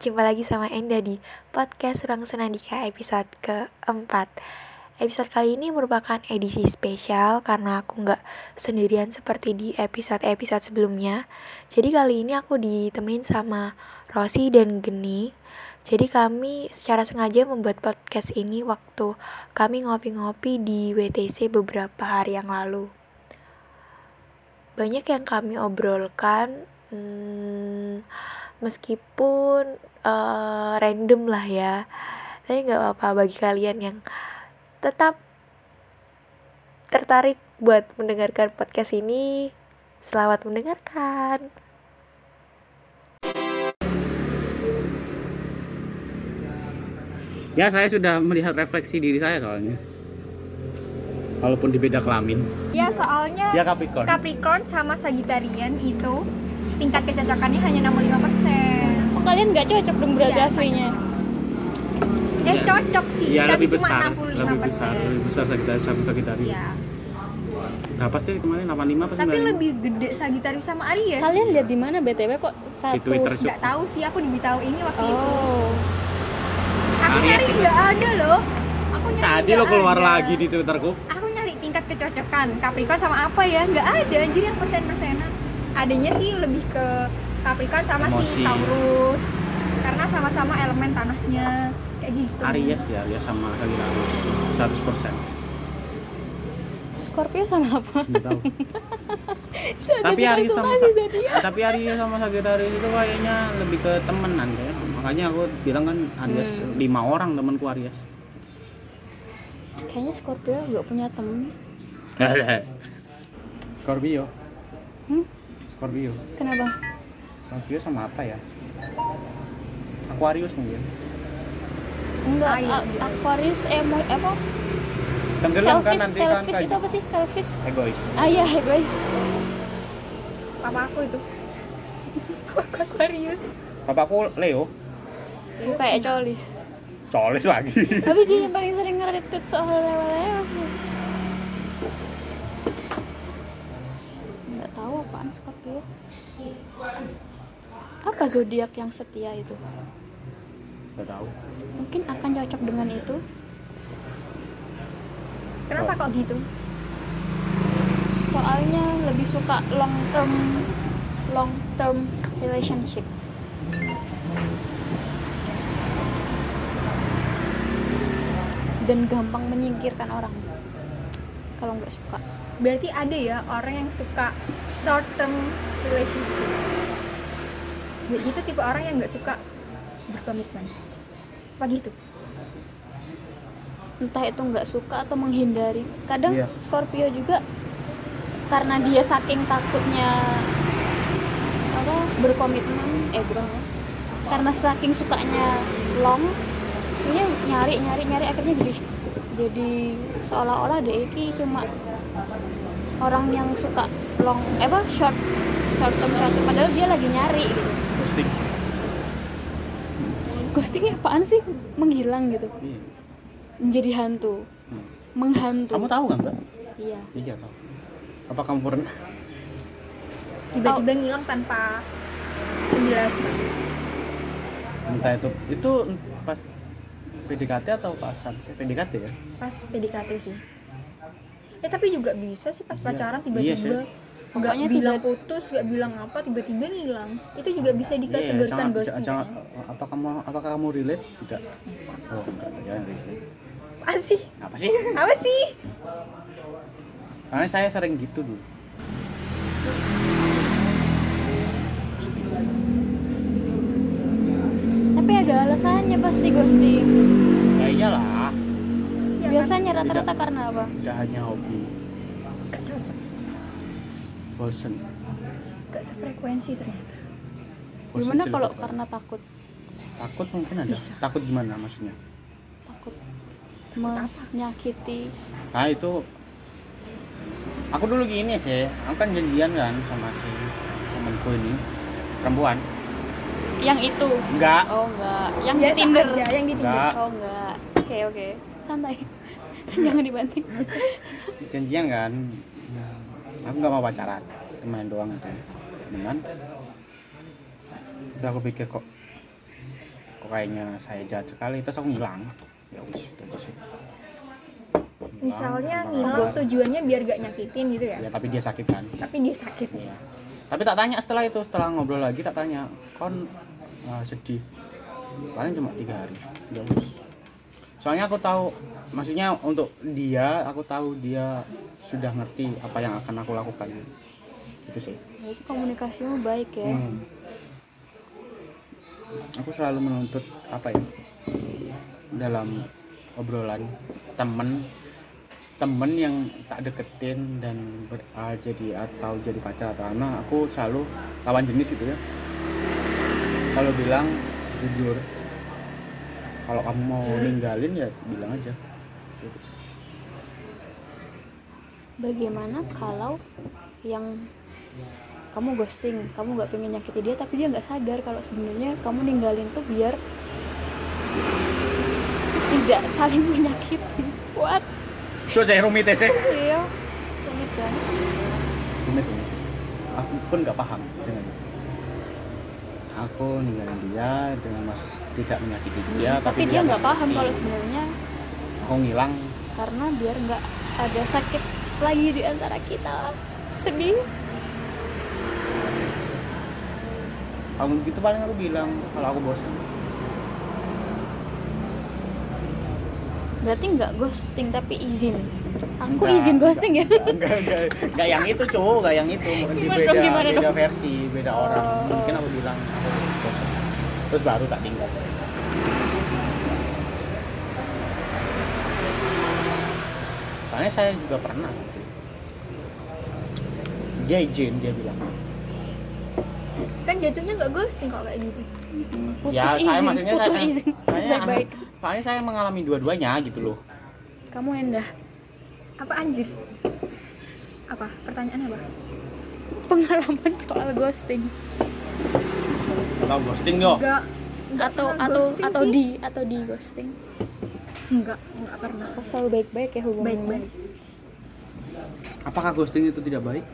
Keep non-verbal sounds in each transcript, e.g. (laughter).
jumpa lagi sama Enda di podcast Ruang Senandika episode keempat. Episode kali ini merupakan edisi spesial karena aku nggak sendirian seperti di episode-episode sebelumnya. Jadi kali ini aku ditemenin sama Rosi dan Geni. Jadi kami secara sengaja membuat podcast ini waktu kami ngopi-ngopi di WTC beberapa hari yang lalu. Banyak yang kami obrolkan hmm, meskipun uh, random lah ya. Tapi nggak apa-apa bagi kalian yang tetap tertarik buat mendengarkan podcast ini selamat mendengarkan. Ya saya sudah melihat refleksi diri saya soalnya. Walaupun di beda kelamin. Ya soalnya dia Capricorn. Capricorn sama Sagittarian itu tingkat kecocokannya hanya 65% Oh, kalian nggak cocok dong berarti Iya, aslinya. Eh cocok sih, Iya tapi lebih cuma besar 65% lebih besar lebih besar Sagittarius sama Sagittarius Iya. berapa sih kemarin? 85 apa Tapi 95? lebih gede Sagittarius sama Aries. Kalian lihat di mana BTW kok satu? Twitter. Nggak tahu sih, aku diberitahu ini waktu itu. Oh. Aku Aries nyari nggak ada loh. Aku nyari tadi lo keluar ada. lagi di twitterku. Aku nyari tingkat kecocokan. Capricorn sama apa ya, nggak ada anjir yang persen-persenan. Adanya sih lebih ke Capricorn sama si Emosi. Taurus Karena sama-sama elemen tanahnya Kayak gitu Aries ya Aries sama Sagittarius itu 100 persen Scorpio sama apa? (laughs) tapi Aries sama tapi Aries sama Sagittarius itu kayaknya lebih ke temenan kayak makanya aku bilang kan Aries Hmm. lima orang temanku Aries Kayaknya Scorpio nggak punya temen. (laughs) Scorpio Hmm? Scorpio Kenapa? Scorpio sama apa ya Aquarius mungkin Enggak, Air, A- dia. Aquarius eh mau apa? tenggelam kan Selfish, nanti kan selfish kayak itu apa sih? Selfish. egois Ah iya, guys. Papa aku itu (laughs) Aquarius bapakku Leo Itu kayak colis. colis lagi (laughs) Tapi dia yang paling sering nge-retweet soal lewat-lewat. Nggak tahu apaan Scorpio. Apa zodiak yang setia itu? Gak tahu Mungkin akan cocok dengan itu. Kenapa kok gitu? soalnya lebih suka long term long term relationship dan gampang menyingkirkan orang kalau nggak suka Berarti ada ya orang yang suka short term relationship. Itu tipe orang yang nggak suka berkomitmen. Apa gitu? entah itu nggak suka atau menghindari kadang Iya. Scorpio juga karena dia saking takutnya apa berkomitmen eh bukan karena saking sukanya long dia nyari nyari nyari akhirnya jadi jadi seolah-olah dia ini cuma orang yang suka long eh apa short short term short term padahal dia lagi nyari gitu ghosting. Ghosting apaan sih? Menghilang gitu. Iya. Menjadi hantu. Hmm. menghantu. Kamu tahu kan mbak? Iya. Iya tahu. Apa kamu pernah? Tiba-tiba ngilang tanpa penjelasan. entah itu itu pas PDKT atau pas sih PDKT ya? Pas PDKT sih. Ya tapi juga bisa sih pas Iya. pacaran Iya tiba-tiba. sih. Nggak Pokoknya bilang tiba- putus, nggak bilang apa, tiba-tiba ngilang. Itu juga bisa Iya, dikategorikan jangan, ghosting. jangan, kan? apa kamu apakah kamu relate tidak oh enggak relate Apa sih? apa sih Apa sih? karena saya sering gitu dulu tapi ada alasannya pasti ghosting ya iyalah Ya biasanya rata-rata karena apa tidak hanya hobi. Bosen. Nggak sefrekuensi ternyata. Bosen gimana kalau karena takut? Takut mungkin ada. Bisa. takut gimana maksudnya? Takut menyakiti. Nah itu aku dulu gini sih. Aku kan janjian kan sama si temanku ini perempuan. Yang itu? Enggak. Oh enggak. Yang Biasa di Tinder. aja, yang di Tinder. enggak. Oh enggak. Oke oke. Santai. (laughs) Jangan dibanting janjian kan aku nggak mau pacaran teman doang itu temenan udah aku pikir kok kok kayaknya saya jahat sekali terus aku ngilang ya wis itu aja sih Ngilang, misalnya ngilang. tujuannya biar gak nyakitin gitu ya ya tapi dia sakit kan tapi dia sakit Iya. Tapi tak tanya setelah itu, setelah ngobrol lagi tak tanya, kon uh, sedih. Paling cuma tiga hari. Ya wis. Soalnya aku tahu, maksudnya untuk dia, aku tahu dia sudah ngerti apa yang akan aku lakukan. Itu sih. Berarti komunikasimu baik ya. Hmm. Aku selalu menuntut apa ya dalam obrolan temen temen yang tak deketin dan ber, ah, jadi atau jadi pacar atau anak aku selalu lawan jenis gitu ya kalau bilang jujur kalau kamu mau ninggalin ya bilang aja Gitu. Bagaimana kalau yang kamu ghosting, kamu nggak pengen nyakiti dia, tapi dia nggak sadar kalau sebenarnya kamu ninggalin tuh biar tidak saling menyakiti. What? so saya rumit ya sih Iya. Rumit banget. rumit rumit. aku pun nggak paham dengan itu aku ninggalin dia dengan mas tidak menyakiti dia tapi dia nggak paham kalau sebenarnya aku ngilang karena biar nggak ada sakit lagi di antara kita. Sedih. kalau gitu paling aku bilang kalau aku bosan Berarti nggak ghosting tapi izin. Aku Enggak, izin ghosting ya. enggak, enggak, enggak, enggak yang itu cowok enggak yang itu Gimana beda dong, gimana beda dong? versi beda orang Oh. mungkin aku bilang aku bosan terus baru tak tinggal soalnya saya juga pernah dia izin dia bilang. Kan jatuhnya nggak ghosting kalau kayak gitu. Putus ya saya izin, maksudnya putus saya, izin. Terus (laughs) saya baik-baik. soalnya saya mengalami dua-duanya gitu loh. Kamu endah. apa anjir? Apa? Pertanyaan apa? Pengalaman soal ghosting. Kalau ghosting yo. Enggak enggak atau atau atau sih. di atau di ghosting. enggak enggak pernah. Kok selalu baik-baik ya hubungannya? baik-baik. Apakah ghosting itu tidak baik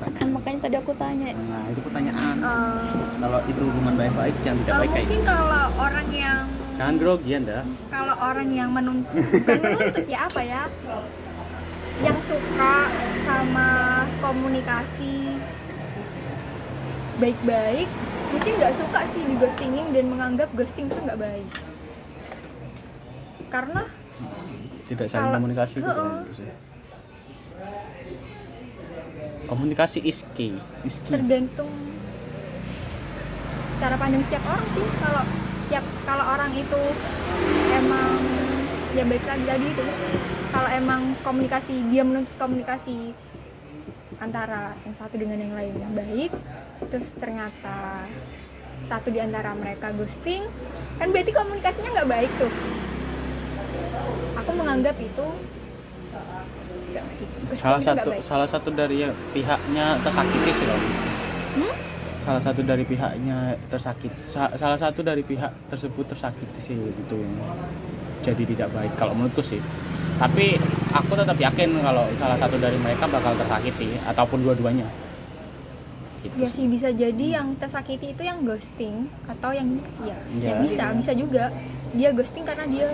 Kan makanya tadi aku tanya. nah itu pertanyaan. Eh, kalau itu hubungan baik-baik yang tidak eh, baik kayak mungkin kalau orang yang jangan grogi anda. Kalau orang yang menuntut (laughs) menuntut ya apa ya? Yang suka sama komunikasi baik-baik mungkin nggak suka sih di ghostingin dan menganggap ghosting itu nggak baik. Karena tidak saling komunikasi Heeh. kan, itu komunikasi is key is key tergantung cara pandang setiap orang sih. Kalau tiap kalau orang itu emang ya baik lagi tadi itu. Kalau emang komunikasi dia menuntut komunikasi antara yang satu dengan yang lain baik terus ternyata satu di antara mereka ghosting kan berarti komunikasinya nggak baik tuh. Aku menganggap itu nggak baik. Salah satu salah satu dari ya, pihaknya tersakiti sih loh Hmm? salah satu dari pihaknya tersakit sa- salah satu dari pihak tersebut tersakiti sih itu yang jadi tidak baik kalau menurutku sih tapi aku tetap yakin kalau salah satu dari mereka bakal tersakiti ataupun dua-duanya gitu Ya sih. bisa jadi yang tersakiti itu yang ghosting atau yang ya, Ya. yang bisa bisa juga dia ghosting karena dia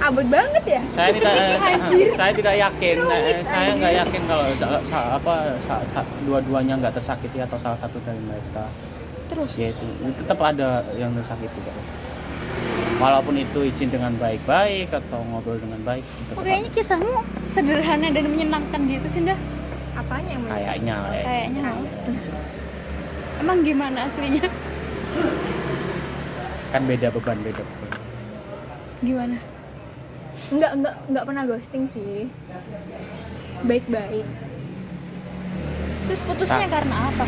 abot banget ya. saya tidak (laughs) Anjir. saya tidak yakin Rumit, Eh, saya nggak yakin kalau apa dua-duanya nggak tersakiti atau salah satu dari mereka Terus ya itu tetap ada yang tersakiti kok walaupun itu izin dengan baik-baik atau ngobrol dengan baik kok kayaknya kisahmu sederhana dan menyenangkan gitu sih dah. Apanya yang kayaknya kayak Kayaknya. Emang gimana aslinya? kan beda beban beda beban Gimana? Enggak enggak enggak pernah ghosting sih. Baik-baik. Terus putusnya Tak. karena apa?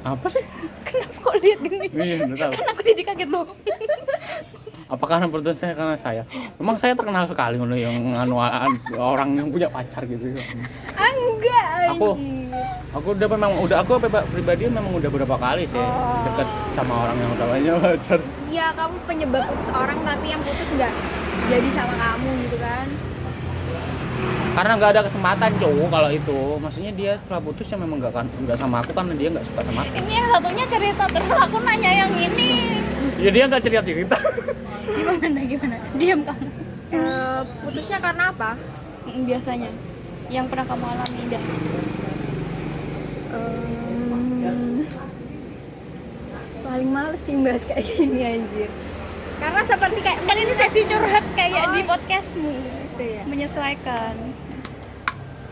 apa sih Kenapa kok lihat gini? iya nggak Kan aku jadi kaget loh. apakah karena saya karena saya memang saya terkenal sekali ngono yang anu an- orang yang punya pacar gitu enggak. Aku- aku udah memang udah aku priba- pribadi memang udah beberapa kali sih Oh. deket sama orang yang udah punya pacar Iya, kamu penyebab putus orang tapi yang putus enggak jadi sama kamu gitu kan. karena nggak ada kesempatan cowok kalau itu. Maksudnya dia setelah putus ya memang nggak kan nggak sama aku karena dia nggak suka sama aku. Ini yang satunya cerita terus aku nanya yang ini. Ya dia nggak cerita cerita gimana gimana? Diam kamu. Eh, putusnya karena apa? Mm, biasanya. Yang pernah kamu alami Em, paling males sih bahas kayak gini anjir. Karena seperti kayak kan ini sesi curhat kayak Oh. di podcastmu. gitu ya. Menyesuaikan.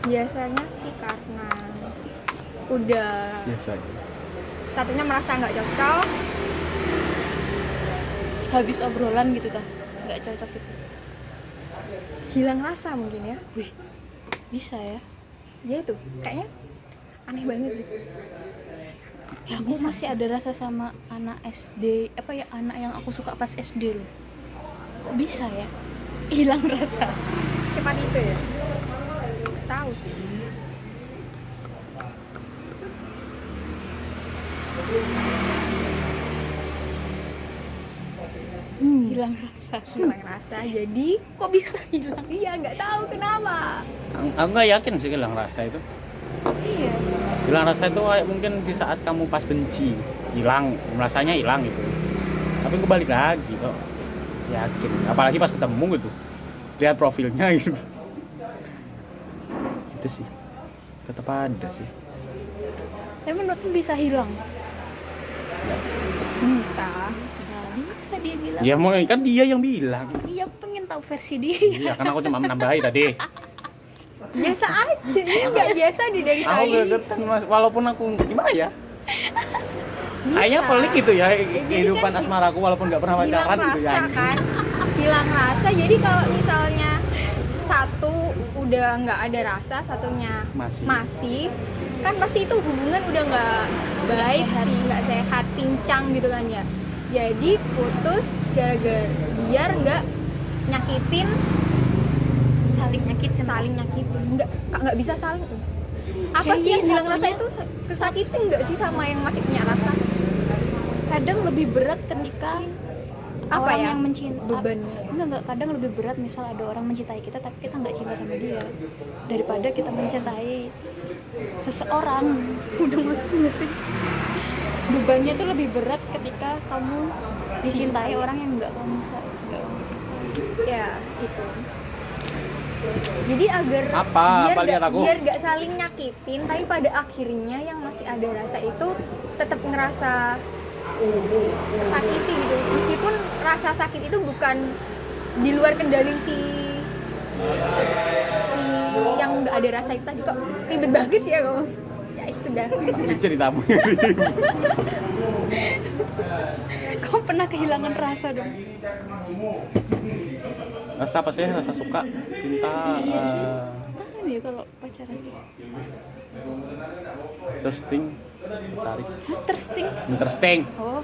Biasanya sih karena udah biasa aja satunya merasa nggak cocok. Habis obrolan gitu kan nggak cocok gitu. Hilang rasa mungkin ya. Wih bisa ya. Ya itu kayaknya aneh banget. gitu. Ya aku masih ada rasa sama anak SD apa ya anak yang aku suka pas SD loh. Kok bisa ya? (laughs) Hilang rasa. Cepat itu ya? Tahu sih. Hilang rasa. Hilang rasa jadi kok bisa hilang? Iya nggak tahu kenapa. Aku nggak yakin sih hilang rasa itu. Iya hilang rasa itu kayak mungkin di saat kamu pas benci hilang rasanya hilang gitu. Tapi kembali lagi kok. Yakin. Apalagi pas ketemu gitu. Lihat profilnya gitu. Itu sih. Tetap ada sih. Tapi menurutmu bisa hilang? Ya, bisa. Bisa bisa dia bilang. Ya mau kan dia yang bilang. Iya aku pengen tahu versi dia. Iya karena aku cuma menambahi tadi (laughs) biasa aja nggak biasa di dari aku tadi. gregetan mas. Walaupun aku gimana ya? Kayaknya pelik gitu ya jadi kehidupan kan asmaraku walaupun nggak pernah pacaran gitu ya. kan? Hilang rasa. Jadi kalau misalnya satu udah nggak ada rasa satunya Masih. masih kan pasti itu hubungan udah nggak baik sih nggak sehat pincang gitu kan ya. Jadi putus gara-gara biar nggak nyakitin saling nyakitin saling nyakitin nggak nggak bisa saling tuh. Apa Ya sih yang bilang rasa satunya- itu kesakitin nggak sih sama yang masih punya rasa? Kadang lebih berat ketika Apa orang ya? yang mencintai bebannya enggak enggak kadang lebih berat misal ada orang mencintai kita tapi kita nggak cinta sama dia. Daripada kita mencintai seseorang. (laughs) Udah masuk nggak sih? Bebannya itu lebih berat ketika kamu dicintai orang yang nggak kamu nggak kamu cintai. ya itu jadi agar Apa? biar Apa nggak- aku? biar gak saling nyakitin tapi pada akhirnya yang masih ada rasa itu tetap ngerasa sakiti gitu meskipun rasa sakit itu bukan di luar kendali si si yang nggak ada rasa itu tadi kok ribet banget ya kok ya itu dah pokoknya. ceritamu kamu pernah kehilangan rasa dong rasa apa sih? Rasa suka cinta eh, tahu ya kalau pacaran. Thirsting tertarik. Hah, thirsting interesting. Oh.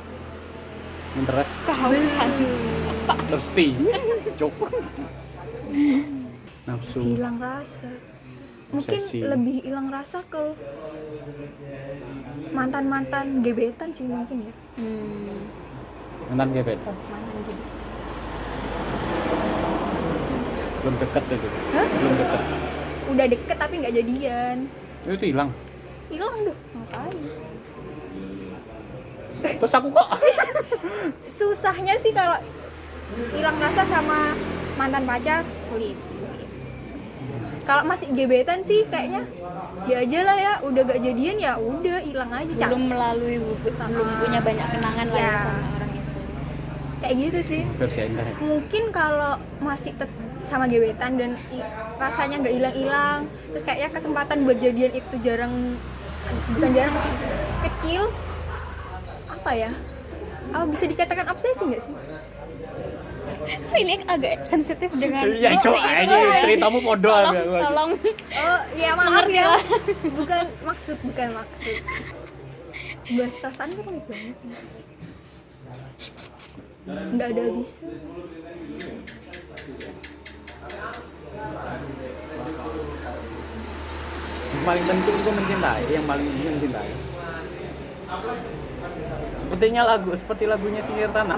Interest. Kehausan. Apa thirsty cuk. Nafsu. Hilang rasa. Mungkin Obsesi. lebih hilang rasa ke mantan mantan gebetan sih mungkin ya. Hmm. mantan gebet mantan gebetan belum deket itu Hah? belum deket. Udah deket tapi nggak jadian. Itu hilang? Hilang deh ngapain? Terus aku kok? (laughs) Susahnya sih kalau hilang rasa sama mantan pacar sulit sulit. Kalau masih gebetan sih kayaknya. Ya aja lah ya udah gak jadian ya udah hilang aja belum Cak. melalui buku belum punya banyak kenangan lah ya. Ya. sama orang itu. Kayak gitu sih. Enda ya? Mungkin kalau masih tet- sama gebetan dan i- rasanya nggak hilang-hilang. Terus kayaknya kesempatan buat jadian itu jarang bukan jarang sih kecil. Apa ya? Apa bisa dikatakan obsesi nggak sih? (laughs) Ini agak sensitif dengan Iya, si cok, itu, aja, ya. ceritamu bodoh tolong, agak tolong. Oh ya maaf Mengerti ya. lah. bukan maksud bukan maksud. Bahas perasaan kan banget nggak ada habisnya yang paling penting itu mencintai yang paling penting mencintai. Sepertinya lagu seperti lagunya Sihir Tanah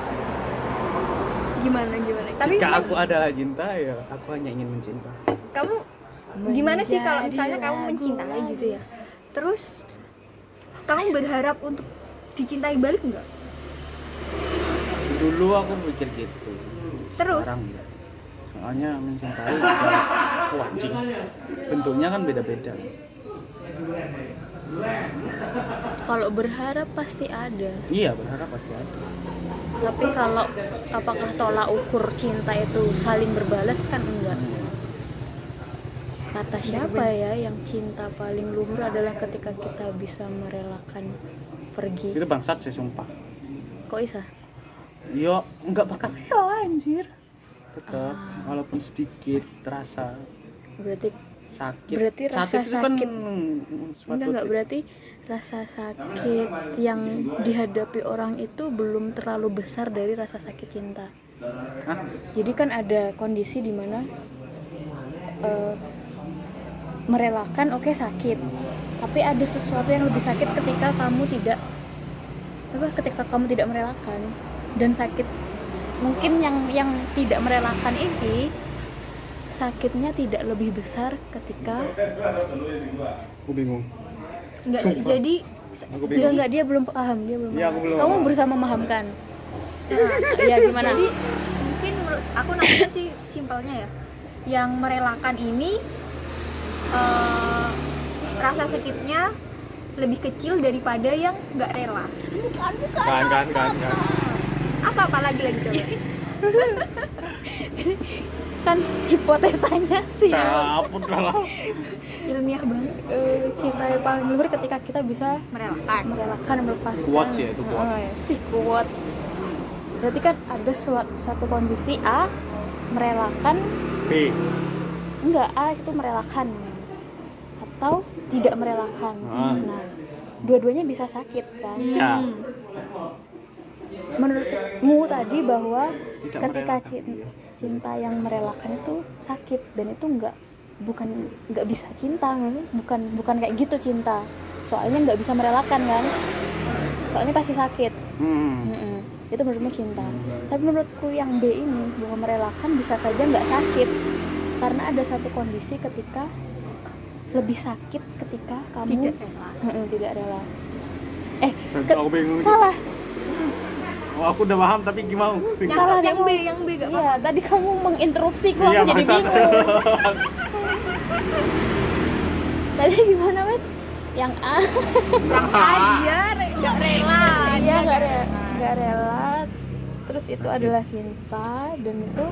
gimana gimana? Tapi jika aku adalah cinta ya aku hanya ingin mencinta. Kamu gimana sih kalau misalnya kamu mencintai gitu ya? Terus kamu berharap untuk dicintai balik nggak? Dulu aku mikir gitu. Terus? Sekarang soalnya mencintai. (laughs) Wajib bentuknya kan beda-beda. Kalau berharap pasti ada. Iya berharap pasti ada. Tapi kalau apakah tolak ukur cinta itu saling berbalas kan enggak? Kata siapa ya yang cinta paling luhur adalah ketika kita bisa merelakan pergi? Itu bangsat sih sumpah. Kok bisa? Yo nggak bakal rela anjir tetap walaupun sedikit terasa berarti sakit Berarti rasa sakit kan sakit. enggak enggak berarti rasa sakit yang dihadapi orang itu belum terlalu besar dari rasa sakit cinta Hah? jadi kan ada kondisi di mana eh, merelakan oke sakit tapi ada sesuatu yang lebih sakit ketika kamu tidak apa ketika kamu tidak merelakan dan sakit mungkin yang yang tidak merelakan ini sakitnya tidak lebih besar ketika aku bingung. Nggak Sumpah. jadi aku dia nggak dia belum paham dia belum Iya, paham. aku belum kamu paham. berusaha memahamkan. Ya gimana? Jadi mungkin menurut aku namanya sih simpelnya ya. Yang merelakan ini eh, rasa sakitnya lebih kecil daripada yang nggak rela. Bukan bukan kan kan kan kan apa apa lagi lagi coba. Kan hipotesanya sih ya. Kalau ilmiah banget Eh, cinta yang paling luhur ketika kita bisa merelakan. merelakan melepaskan. Quotes ya, itu quote. Oh, ya, si kuat. Berarti kan ada suatu, satu kondisi A merelakan. B enggak A itu merelakan. Atau tidak merelakan. Ah. nah dua-duanya bisa sakit kan? Ya. Hmm. Menurutmu tadi bahwa Tidak ketika merelakan, cinta, cinta yang merelakan itu sakit dan itu enggak bukan nggak bisa cinta kan? bukan bukan kayak gitu cinta. Soalnya nggak bisa merelakan kan? Soalnya pasti sakit. Hmm. Mm-mm. itu menurutmu cinta. Tapi menurutku yang B ini bahwa merelakan bisa saja nggak sakit. Karena ada satu kondisi ketika lebih sakit ketika kamu tidak rela. Mm-mm, tidak rela. Eh ke- salah oh, aku udah paham tapi gimana yang, Salah, yang kamu- B yang B gak Iya, tadi kamu menginterupsiku, Iya, aku jadi maksud- bingung. (laughs) tadi gimana, Mas? Yang A, yang A dia re- nggak rela dia nggak re- nggak rela. Terus itu adalah cinta dan itu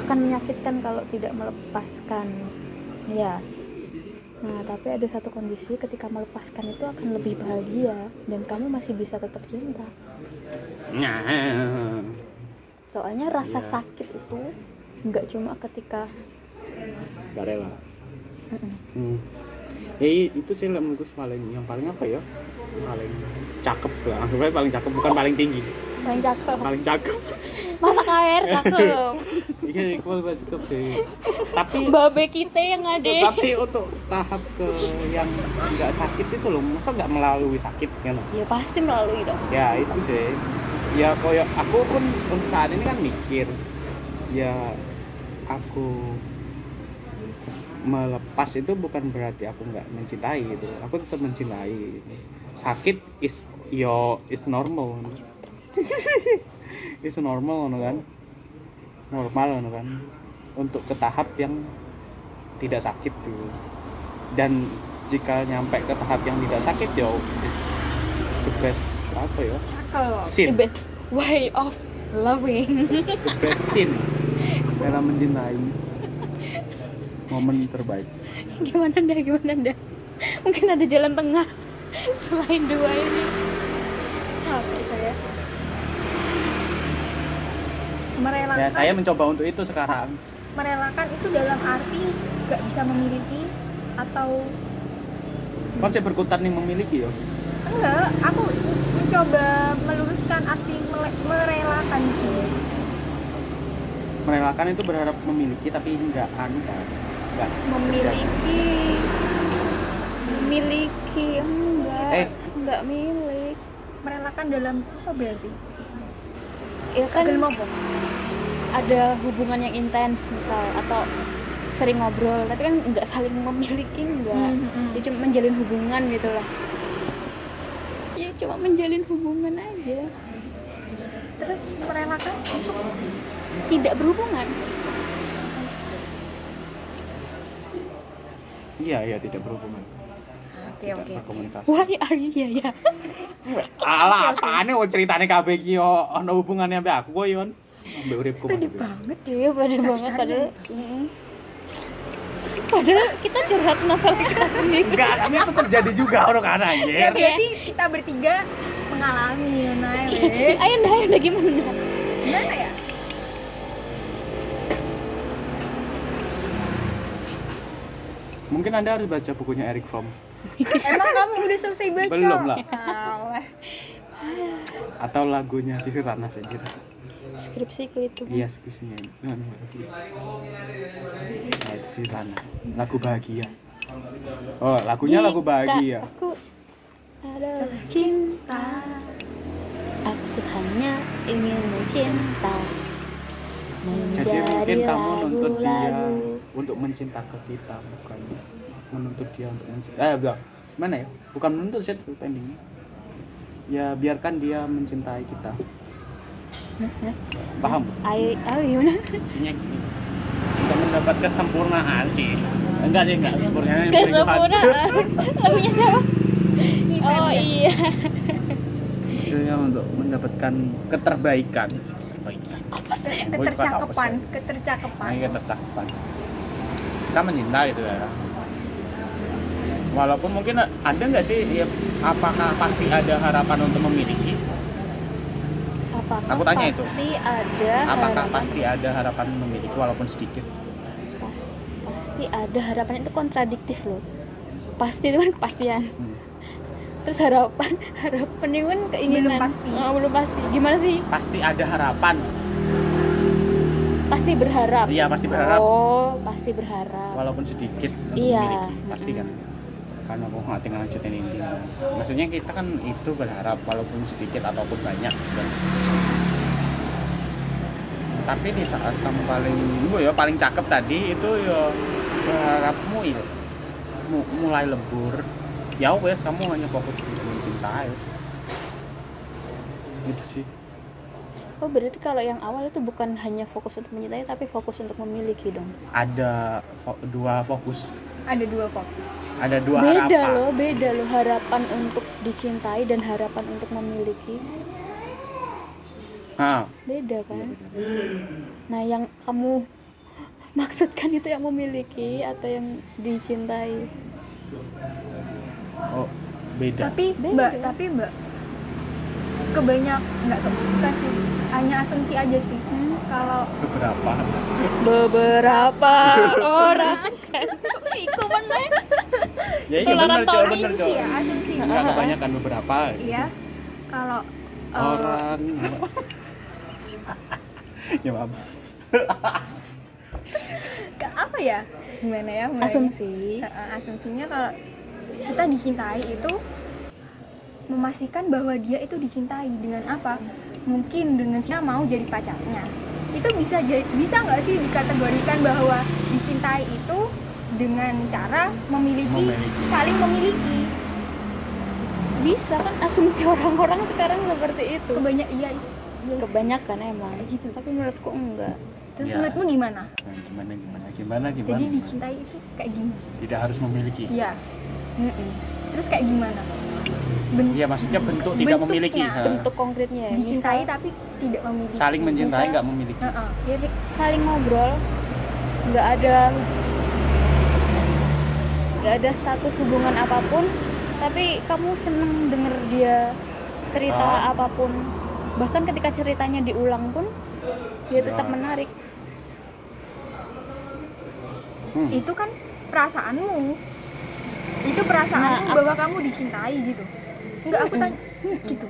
akan menyakitkan kalau tidak melepaskan. Ya. Nah, tapi ada satu kondisi ketika melepaskan itu akan lebih bahagia dan kamu masih bisa tetap cinta. Soalnya rasa Iya. sakit itu nggak cuma ketika Gak rela Mm-mm. hmm. ya itu sih menurutku paling yang paling apa ya paling cakep lah anggapnya paling cakep bukan paling tinggi paling cakep paling cakep masak air cakep. Iya cakep sih. Tapi babe kita yang ada tapi untuk tahap ke yang nggak sakit itu loh masa nggak melalui sakit kan ya pasti melalui dong. Ya itu sih. Ya koyo aku pun untuk saat ini kan mikir. Ya aku melepas itu bukan berarti aku nggak mencintai gitu aku tetap mencintai. Sakit is yo is normal (laughs) is normal ngono kan? Normal ngono kan? Untuk ke tahap yang tidak sakit tuh dan jika nyampe ke tahap yang tidak sakit is the best apa ya? Kalau the sin. best way of loving. The best sin. Dalam mencintai. Momen terbaik. Gimana dah gimana dah mungkin ada jalan tengah selain dua ini. Capek saya merelakan. Ya saya mencoba untuk itu sekarang. Merelakan itu dalam arti nggak bisa memiliki atau konsep berkutat nih memiliki ya? Enggak aku mencoba meluruskan arti merelakan di sini. Merelakan itu berharap memiliki tapi enggak anu kan enggak memiliki. memiliki enggak. Eh. enggak milik merelakan dalam apa berarti ya kan? Ada hubungan yang intens misal atau sering ngobrol tapi kan nggak saling memiliki nggak. Hmm, hmm, dia cuma menjalin hubungan gitu lah ya cuma menjalin hubungan aja. Terus merelakan untuk tidak berhubungan. Iya iya tidak berhubungan. Oke tidak oke. berkomunikasi. Why are you ya ya alah apaan nih ceritanya kabeh iki yo. Ono hubungannya sampe aku kok yon ambek uripku pede banget iya pada Sakit banget padahal padahal kita curhat masalah kita sendiri. Enggak tapi itu terjadi juga orang kan ya anjir berarti kita bertiga mengalami nah wes ayo dah ayo dah gimana gimana ya? Mungkin anda harus baca bukunya Eric Fromm emang kamu udah selesai baca? Belum lah. Atau lagunya Sisi Rana saja skripsiku itu iya skripsinya. Ini. Nah, nah, itu Sisi Rana lagu bahagia. Oh lagunya lagu bahagia. aku adalah cinta. Aku hanya ingin mencinta. Jadi mungkin menjadi kamu nuntut dia untuk mencintakan kita bukan menuntut dia untuk mencinta eh bilang mana ya? Bukan menuntut sih itu pendingnya ya biarkan dia mencintai kita. (laughs) Paham? Ayo ayo gimana? Isinya gini. Kita mendapat kesempurnaan sih. Enggak sih enggak. Sempurnaan yang paling kesempurnaan? Lagunya (laughs) siapa? Oh iya. Maksudnya untuk mendapatkan keterbaikan. Keterbaikan. Apa sih? Ketercakapan Nah, ketercakapan ini ketercakapan kita mencinta gitu ya walaupun mungkin ada nggak sih ya, apakah pasti ada harapan untuk memiliki? Apakah Aku tanya itu. pasti ada apakah harapan? pasti ada harapan memiliki walaupun sedikit? Pasti ada harapan itu kontradiktif loh. Pasti itu kan kepastian. Hmm. terus harapan (laughs) harapan itu kan keinginan. Belum pasti. Oh, belum pasti. Gimana sih? Pasti ada harapan. Pasti berharap. Iya pasti berharap. Oh pasti berharap. Walaupun sedikit Iya. memiliki pasti kan karena aku nggak tinggal lanjutin ini. Maksudnya kita kan itu berharap walaupun sedikit ataupun banyak kan. tapi di saat kamu paling bu ya paling cakep tadi itu ya berharapmu ya mu- mulai lebur ya wes kamu hanya fokus di mencintai gitu sih. Oh berarti kalau yang awal itu bukan hanya fokus untuk mencintai tapi fokus untuk memiliki dong? Ada fo- dua fokus ada dua fokus ada dua beda harapan. loh beda loh harapan untuk dicintai dan harapan untuk memiliki. Nah, beda kan? Nah yang kamu (gasps) maksudkan itu yang memiliki atau yang dicintai? Oh beda. Tapi Beda. mbak tapi mbak kebanyak nggak ke- bukan sih hanya asumsi aja sih. Hmm? Kalau beberapa. Beberapa (laughs) orang. Kan iku meneh ya iya asumsi cowok ya asumsi. Enggak kebanyakan beberapa. Iya. Kalau eh, orang. (laughs) Ya maaf. Ke- apa ya? Gimana ya mulainya? asumsi. asumsinya kalau kita dicintai itu memastikan bahwa dia itu dicintai dengan apa mungkin dengan dia mau jadi pacarnya. Itu bisa jadi bisa nggak sih dikategorikan bahwa dicintai itu dengan cara memiliki, Memiliki. saling memiliki? Bisa kan asumsi orang-orang sekarang seperti itu. Kebanyak iya iya. Kebanyakan emang. Gitu. tapi menurutku enggak. Terus Ya. menurutmu gimana? Nah, gimana gimana gimana gimana? jadi dicintai itu kayak gimana? Tidak harus memiliki. Iya. Mm-mm. terus kayak gimana Ben- Iya maksudnya bentuk tidak Bentuknya. memiliki bentuk konkretnya ya dicintai Misal- tapi tidak memiliki saling mencintai nggak memiliki Heeh. jadi saling ngobrol nggak ada nggak ada status hubungan apa pun tapi kamu seneng denger dia cerita Ah. apa pun bahkan ketika ceritanya diulang pun dia tetap Ya. menarik Hmm. itu kan perasaanmu itu perasaanmu Nah, bahwa kamu dicintai gitu enggak aku tanya. Gitu.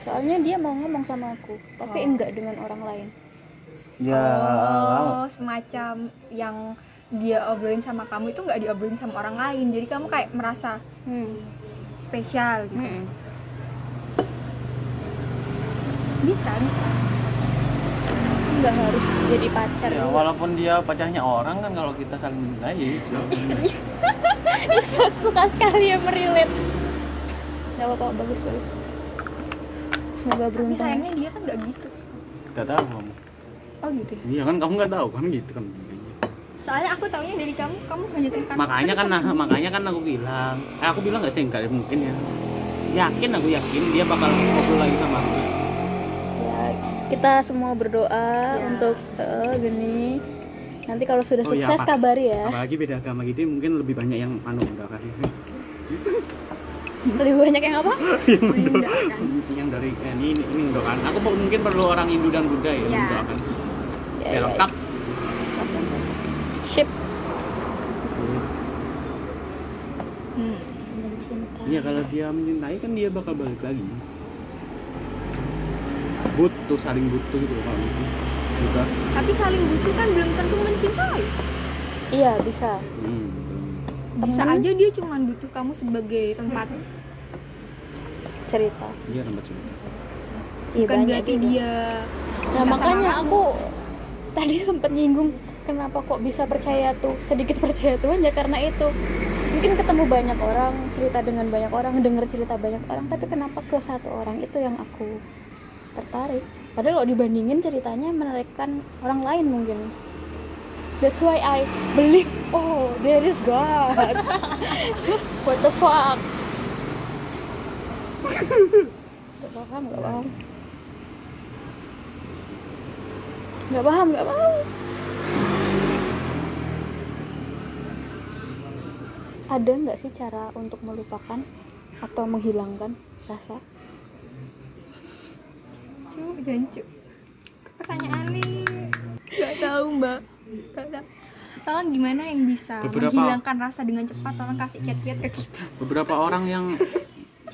Soalnya dia mau ngomong sama aku tapi Oh. enggak dengan orang lain. Ya. Oh semacam yang dia obrolin sama kamu itu nggak diobrolin sama orang lain. Jadi kamu kayak merasa Hmm. spesial gitu. Mm-mm. bisa bisa. Nggak harus jadi pacar. Ya juga. walaupun dia pacarnya orang kan kalau kita saling mencintai ya itu. (laughs) (laughs) Suka- sekali ya merelate nggak apa-apa bagus bagus semoga tapi beruntung sayangnya dia kan nggak gitu Gak tahu kamu. oh gitu ya? Iya kan kamu nggak tahu kan gitu kan. soalnya aku taunya dari kamu kamu hanya tekan Makanya kan nah, makanya kan aku bilang, eh aku bilang nggak sih enggak mungkin ya. Yakin aku yakin dia bakal ngobrol lagi sama aku. ya kita semua berdoa Ya. untuk eh, gini nanti kalau sudah Oh, iya, sukses apa- kabari ya Apalagi beda agama gitu mungkin lebih banyak yang anu enggak kan. (laughs) lebih banyak yang apa yang dari eh, ini ini, ini mendoakan. Aku mungkin perlu orang Hindu dan Buddha ya, Ya. mendoakan. ya, Ya, ya, lengkap. ship Hmm. Iya kalau dia mencintai kan dia bakal balik lagi. Butuh saling butuh gitu kalau gitu. Juga. tapi saling butuh kan belum tentu mencintai iya bisa Hmm. bisa aja dia cuma butuh kamu sebagai tempat cerita. Dia tempat cerita. iya bukan banyak berarti juga. dia Nah makanya sama aku tadi (laughs) sempat nyinggung kenapa kok bisa percaya tuh sedikit (laughs) percaya Tuhan ya karena itu. Mungkin ketemu banyak orang cerita dengan banyak orang denger cerita banyak orang tapi kenapa ke satu orang? Itu yang aku tertarik. Padahal kalau dibandingin ceritanya menarikkan orang lain mungkin. That's why I believe oh there is God. (laughs) What the fuck Gak paham, gak paham nggak paham nggak paham ada nggak sih cara untuk melupakan atau menghilangkan rasa Cuk, jancu. Pertanyaan nih nggak tahu mbak. Nggak tahu. Tolong gimana yang bisa Beberapa- menghilangkan rasa dengan cepat? Tolong kasih kiat-kiat ke kita. Beberapa orang yang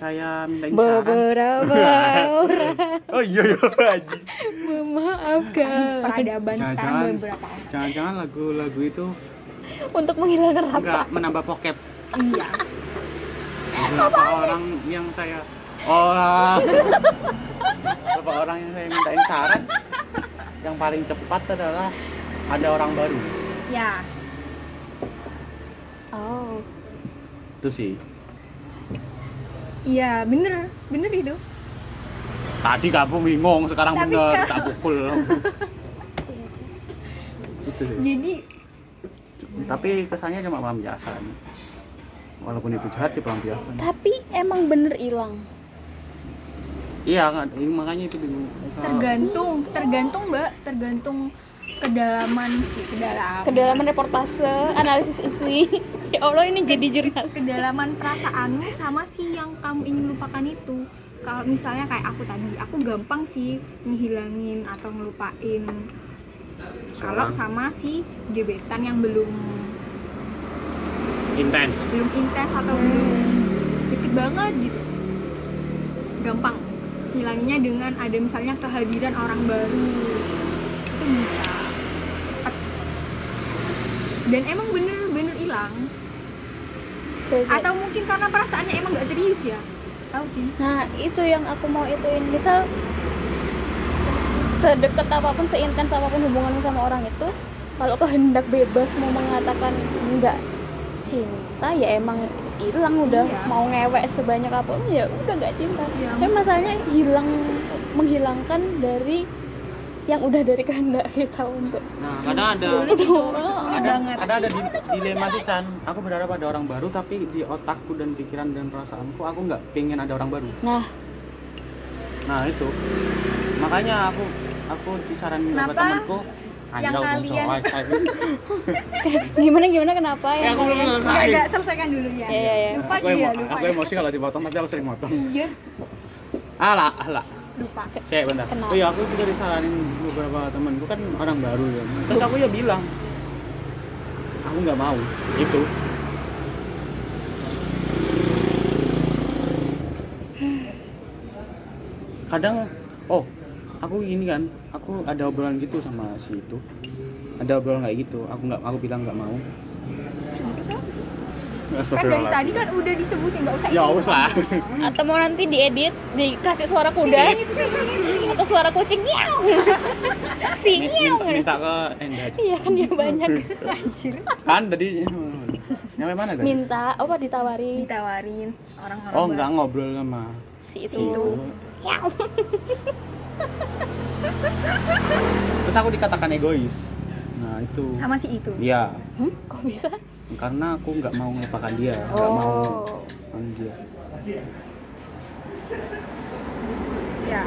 saya mintain saran. beberapa orang (laughs) Oh iya iya Haji. memaafkan Peradaban sekarang beberapa orang. Jangan-jangan lagu-lagu itu untuk menghilangkan rasa enggak menambah vocab. Iya. Beberapa orang yang saya orang beberapa orang yang saya mintain saran yang paling cepat adalah ada orang baru. Ya. oh Itu sih. Iya bener bener itu. Tadi kamu bingung, sekarang Tapi bener kan- tak pukul. sih. (laughs) Jadi Tapi kesannya cuma pelampiasan. Walaupun itu jahat ya pelampiasan. tapi emang bener hilang Iya, ini makanya itu bingung. tergantung tergantung mbak tergantung kedalaman sih kedalaman kedalaman reportase analisis isi ya Allah ini jadi jurnal. Kedalaman perasaanmu sama si yang kamu ingin lupakan itu. Kalau misalnya kayak aku tadi aku gampang sih ngehilangin atau ngelupain kalau sama si gebetan yang belum intens. belum intens atau belum deket banget gitu. Gampang hilanginnya dengan ada misalnya kehadiran orang baru. Itu bisa. Dan emang bener-bener hilang Kayak- atau mungkin karena perasaannya emang nggak serius ya tahu sih Nah, itu yang aku mau ituin. Misal sedekat apa pun, seintens apa pun hubunganmu sama orang itu, kalau kehendak bebas mau mengatakan enggak cinta, ya emang hilang udah Iya. mau ngewek sebanyak apa pun ya udah nggak cinta. Iya. Tapi masalahnya hilang menghilangkan dari yang udah dari kehendak kita untuk Nah, kadang ada sulit itu, itu sulit ada banget ada ada di- dilema sih San. Aku berharap ada orang baru tapi di otakku dan pikiran dan perasaanku aku nggak pengen ada orang baru. nah Nah itu makanya aku aku disaranin sama temanku yang "Anjau, kalian- saya." gimana gimana kenapa Eh, ya aku belum selesai. nggak, selesaikan dulu ya Iya, iya, iya. lupa Aku, dia emo- lupa aku ya. emosi kalau dipotong tapi aku sering motong. iya Alah, alah. Lupa Saya bentar. Kenapa? Oh iya, aku juga disaranin beberapa temanku kan orang baru ya. Terus aku ya bilang, aku nggak mau. Gitu. Kadang, oh, aku gini kan, aku ada obrolan gitu sama si itu. Ada obrolan kayak gitu. Aku nggak, aku bilang nggak mau. Kan dari tadi kan udah disebutin nggak usah Ya ini, usah. atau mau nanti diedit dikasih suara kuda. Atau suara kucing nyaw (laughs) si nyaw minta, ke Enda iya kan dia banyak. Anjir. Kan tadi nyampe mana tadi? Minta apa ditawari ditawarin orang-orang oh baru. enggak ngobrol sama si itu. itu. terus aku dikatakan egois. Nah itu. Sama si itu. Iya. Hmm? kok bisa karena aku nggak mau melupakan dia nggak mau oh melupakan dia. Ya.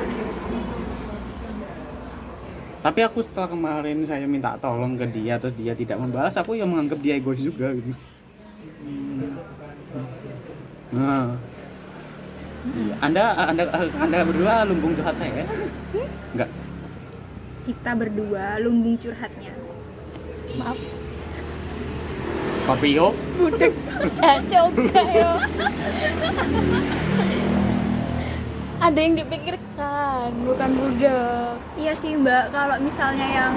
Tapi aku setelah kemarin saya minta tolong ke dia terus dia tidak membalas aku yang menganggap dia egois juga gitu. Nah. Iya. anda anda anda berdua lumbung curhat saya enggak kita berdua lumbung curhatnya. Maaf Scorpio cacok ya ada yang dipikirkan bukan budak iya sih mbak. Kalau misalnya yang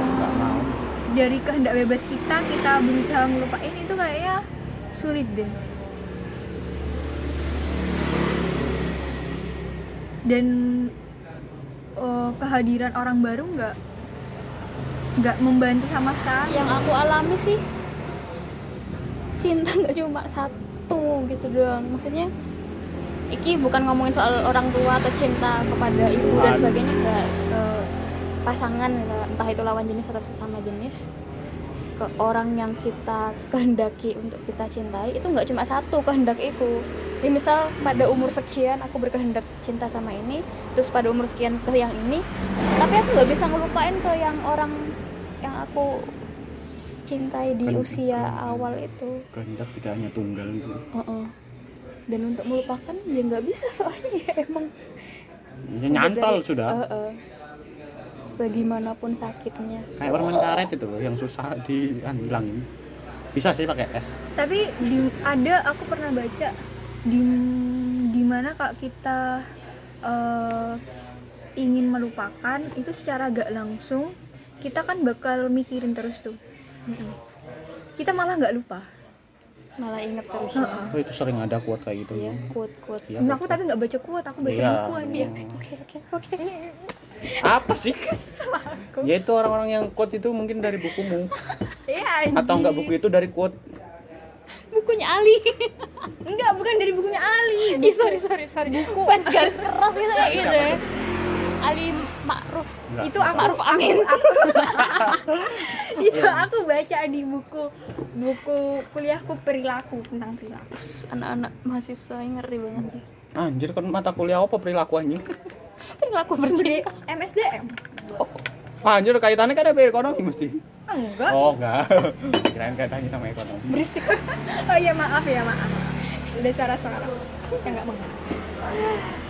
dari kehendak bebas kita kita berusaha ngelupain itu kayaknya sulit deh. Dan eh, kehadiran orang baru nggak nggak membantu sama sekali. Yang aku alami sih cinta nggak cuma satu gitu doang. Maksudnya iki bukan ngomongin soal orang tua atau cinta kepada ibu dan sebagainya enggak ke pasangan entah itu lawan jenis atau sesama jenis. Ke orang yang kita kehendaki untuk kita cintai itu nggak cuma satu kehendak itu ya misal pada umur sekian aku berkehendak cinta sama ini terus pada umur sekian ke yang ini tapi aku nggak bisa ngelupain ke yang orang yang aku cintai di Kan- usia awal itu. Kehendak tidak hanya tunggal gitu Heeh. dan untuk melupakan ya nggak bisa soalnya ya (laughs) emang. Ya, nyantol dari- sudah. Heeh. segimanapun sakitnya. Kayak permen karet itu loh yang susah dihilangin bisa sih pakai es. Tapi di, ada aku pernah baca di di mana kalau kita eh, ingin melupakan itu secara gak langsung kita kan bakal mikirin terus tuh Mm-mm. kita malah nggak lupa. Malah inget terus ya. Heeh. oh itu sering ada kuat kayak gitu. Iya kuat kuat Iya, Nah, aku tapi nggak baca kuat aku baca Iya. buku aja. Oke oke oke apa sih? Ya itu orang-orang yang quote itu mungkin dari bukumu. (laughs) Iya atau enggak buku itu dari quote? Bukunya Ali. Enggak bukan dari bukunya Ali. Ih, sorry sorry sorry. Buku. Fans garis keras gitu ya. gitu ya Ali Ma'ruf Enggak. itu aku Ma'ruf Amin (laughs) aku, itu aku baca di buku buku kuliahku perilaku tentang perilaku. Anak-anak mahasiswa yang ngeri banget. Sih anjir kan mata kuliah apa perilaku anjing? Perilaku bercinta MSDM anjir kaitannya kan ada ekonomi mesti. Enggak. Oh enggak. (laughs) Kirain kaitannya sama ekonomi. Berisik. Oh iya maaf ya maaf. Udah suara suara. Yang nggak mengerti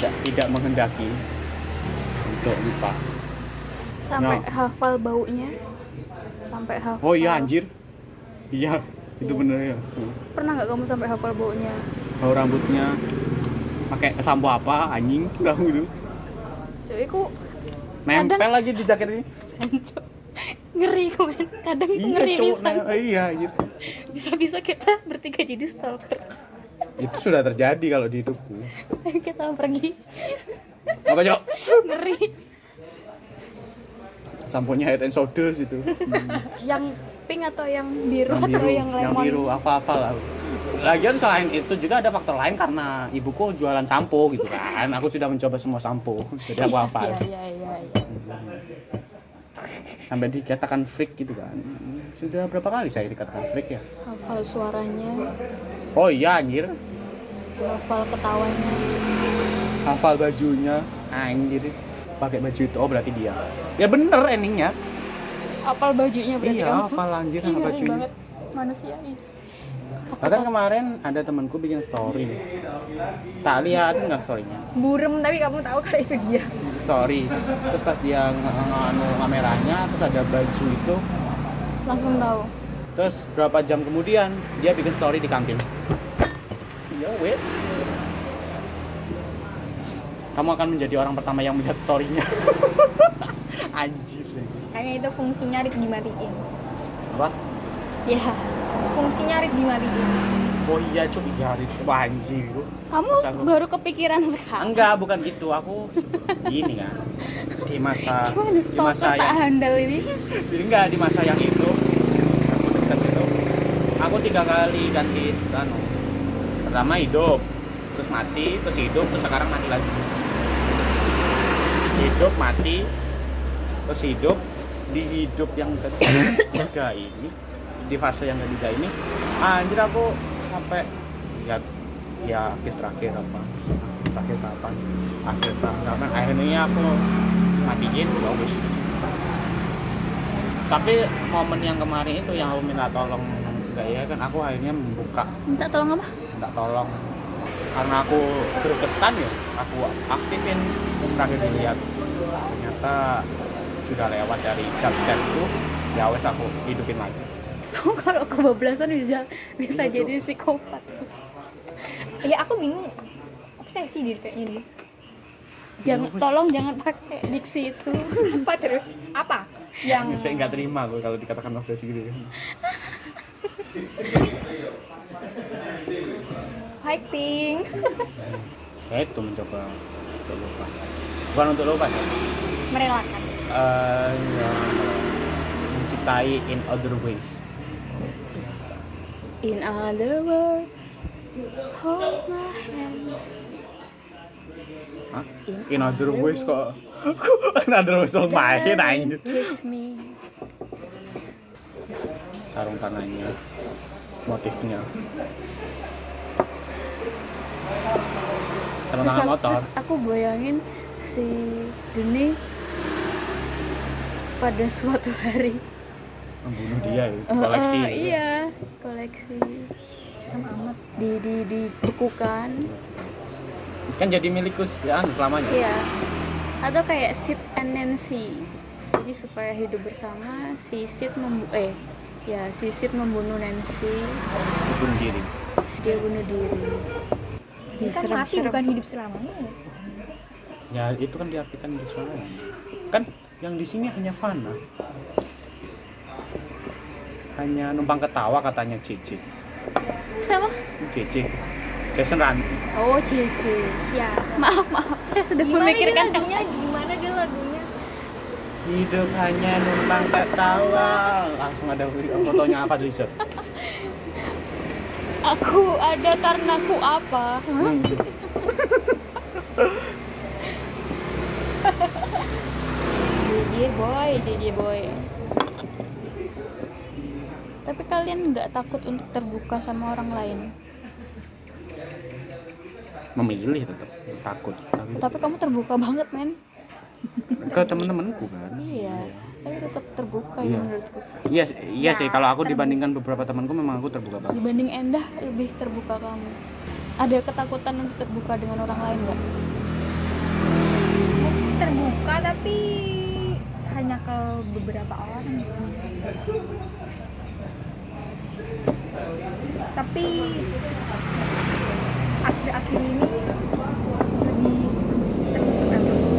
tidak tidak menghendaki untuk lupa. Sampai Ya. hafal baunya. Sampai hafal. Oh iya anjir. Iya itu Iya. bener ya. Pernah nggak kamu sampai hafal baunya? Bau rambutnya. Pakai sampo apa anjing? Kamu itu jadi aku nempel lagi di jaket ini. (laughs) Ngeri kan kadang iya ngeri cowok bisa. iya gitu (laughs) bisa-bisa kita bertiga jadi stalker itu sudah terjadi kalau di hidupku. (laughs) Kita pergi. Apa cok? Ngeri. Samponya head and shoulders itu. (laughs) Yang pink atau yang biru yang atau biru yang yang lemon? biru apa apa lah. Lagian selain itu juga ada faktor lain karena ibuku jualan sampo gitu kan. Aku sudah mencoba semua sampo jadi aku hafal. Iya iya iya iya. (laughs) Sampai dikatakan freak gitu kan. Sudah berapa kali saya dikatakan freak ya? Hafal suaranya. Oh iya anjir hafal ketawanya. Hafal bajunya. Anjir pakai baju itu oh berarti dia. Ya bener endingnya. Hafal bajunya berarti iya kamu hafal anjir sama bajunya. banget. Manusia ini. Bahkan kemarin ada temanku bikin story. Tak lihat nggak storynya. Burem tapi kamu tahu kalau itu dia. Story terus pas dia nge- nge- anu kameranya terus ada baju itu. Langsung tahu. Terus berapa jam kemudian dia bikin story di kantin ya wes. Kamu akan menjadi orang pertama yang melihat storynya. (laughs) Anjir. Kayaknya itu fungsinya Rik dimatiin. Apa? Ya fungsinya Rik dimatiin. Oh iya cuk. Iya hari itu Wah, gua. kamu aku- baru kepikiran sekarang? Enggak bukan gitu aku gini kan di masa (laughs) gimana di masa yang handal ini? (laughs) Enggak di masa yang itu. Aku dekat itu. Aku tiga kali ganti anu pertama hidup terus mati terus hidup terus sekarang mati lagi. Hidup mati terus hidup. Di hidup yang ketiga ini di fase yang ketiga ini anjir aku sampai ya ya akhir terakhir apa? Terakhir kapan? Akhir kapan? Akhirnya aku matiin ya wis. Tapi momen yang kemarin itu yang aku minta tolong enggak ya kan aku akhirnya membuka. Minta tolong apa minta tolong. Karena aku gregetan ya aku aktifin terakhir dilihat. Ternyata sudah lewat dari chat-chat itu ya wes aku hidupin lagi. Kamu kalau kebablasan bisa bisa Iya, Cuk. jadi psikopat. Ya aku bingung. Obsesi dia kayaknya dia. Jangan Bagus. tolong jangan pakai diksi itu. (laughs) Apa terus? Apa yang (laughs) saya nggak terima gue kalau dikatakan obsesi gitu kan fighting. (laughs) Ya itu mencoba untuk lupa. Bukan untuk lupa sih. Merelakan. Eh, ya, mencintai in other ways. In other words hold my hand. Hah? in other ways kok in other ways kok main anjir sarung tangannya motifnya sarung tangan aku, motor terus aku bayangin si Deni pada suatu hari. Membunuh dia ya? Koleksi eh, gitu. iya koleksi. Serem amat di di dibekukan kan jadi milikku ya, selamanya. Iya atau kayak Sid and Nancy. Jadi supaya hidup bersama si Sid membu eh ya si Sid membunuh Nancy. Bunuh diri. Dia bunuh diri. Ya, kan serem, mati serem. bukan hidup selamanya. Ya itu kan diartikan di sana kan yang di sini hanya fana. Hanya numpang ketawa katanya Cici. Siapa? Cici Jason Ranti oh Cici ya maaf maaf. Saya sedang gimana dia memikirkan lagunya? Gimana dia lagunya? Hidup hanya numpang ketawa langsung ada fotonya apa tulisan (laughs) aku ada karena aku apa? (laughs) JJ boy JJ boy. Tapi kalian nggak takut untuk terbuka sama orang lain memilih tetap takut. Tapi tapi kamu terbuka banget men. Ke temen-temenku kan? Iya. Tapi tetap terbuka Iya. ya menurutku. Iya iya sih. Kalau aku dibandingkan beberapa temanku memang aku terbuka banget. Dibanding Endah lebih terbuka kamu. Ada ketakutan untuk terbuka dengan orang lain nggak? Terbuka tapi hanya ke beberapa orang sih. Tapi akhir-akhir ini lebih tertutup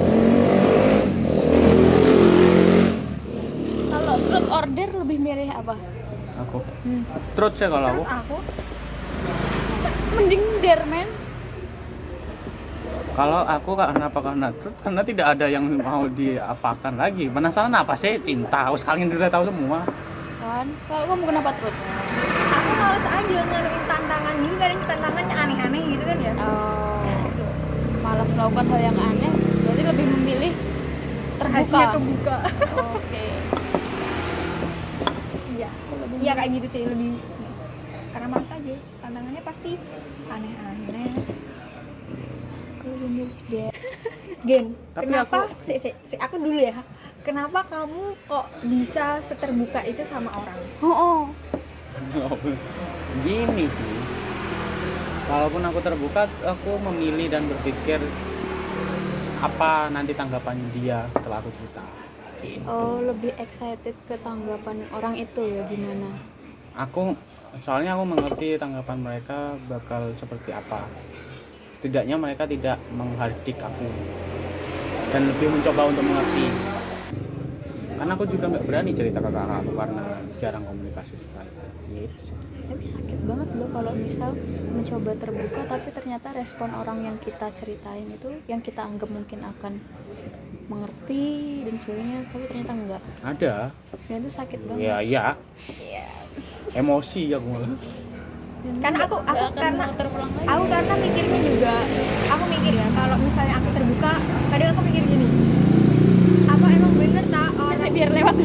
kalau truth order lebih milih apa? Aku. Hmm. terus ya kalau aku. mending dare men kalau aku karena apa karena truth karena tidak ada yang mau diapakan lagi. Penasaran apa sih? Cinta kalian udah tahu semua. Kan? Kalau kamu kenapa truth males aja nganuin tantangan gitu kadang tantangannya aneh-aneh gitu kan ya. Oh, Nah, itu. malas melakukan hal yang aneh berarti lebih memilih terbuka. Hasilnya kebuka. Oke. Iya. Iya kayak gitu sih lebih karena males aja. Tantangannya pasti aneh-aneh. Gen, Tapi kenapa? aku- si, si, si- aku dulu ya. Kenapa kamu kok bisa seterbuka itu sama orang? Oh, oh. (laughs) gini sih. Walaupun aku terbuka aku memilih dan berpikir apa nanti tanggapan dia setelah aku cerita. Gitu. oh lebih excited ke tanggapan orang itu ya gimana? Aku soalnya aku mengerti tanggapan mereka bakal seperti apa. Tidaknya mereka tidak menghardik aku. Dan lebih mencoba untuk mengerti karena aku juga nggak berani cerita ke kakak aku karena jarang komunikasi setelah itu. Ya tapi sakit banget loh kalau misal mencoba terbuka tapi ternyata respon orang yang kita ceritain itu yang kita anggap mungkin akan mengerti dan sebagainya tapi ternyata enggak ada. Dan itu sakit banget. Ya ya. Iya. emosi aku malah. Dan Karena aku- aku akan karena- aku karena mikirnya juga aku mikir ya kalau misalnya aku terbuka kadang aku mikir gini apa emang bener tak Saya orang biar lewat.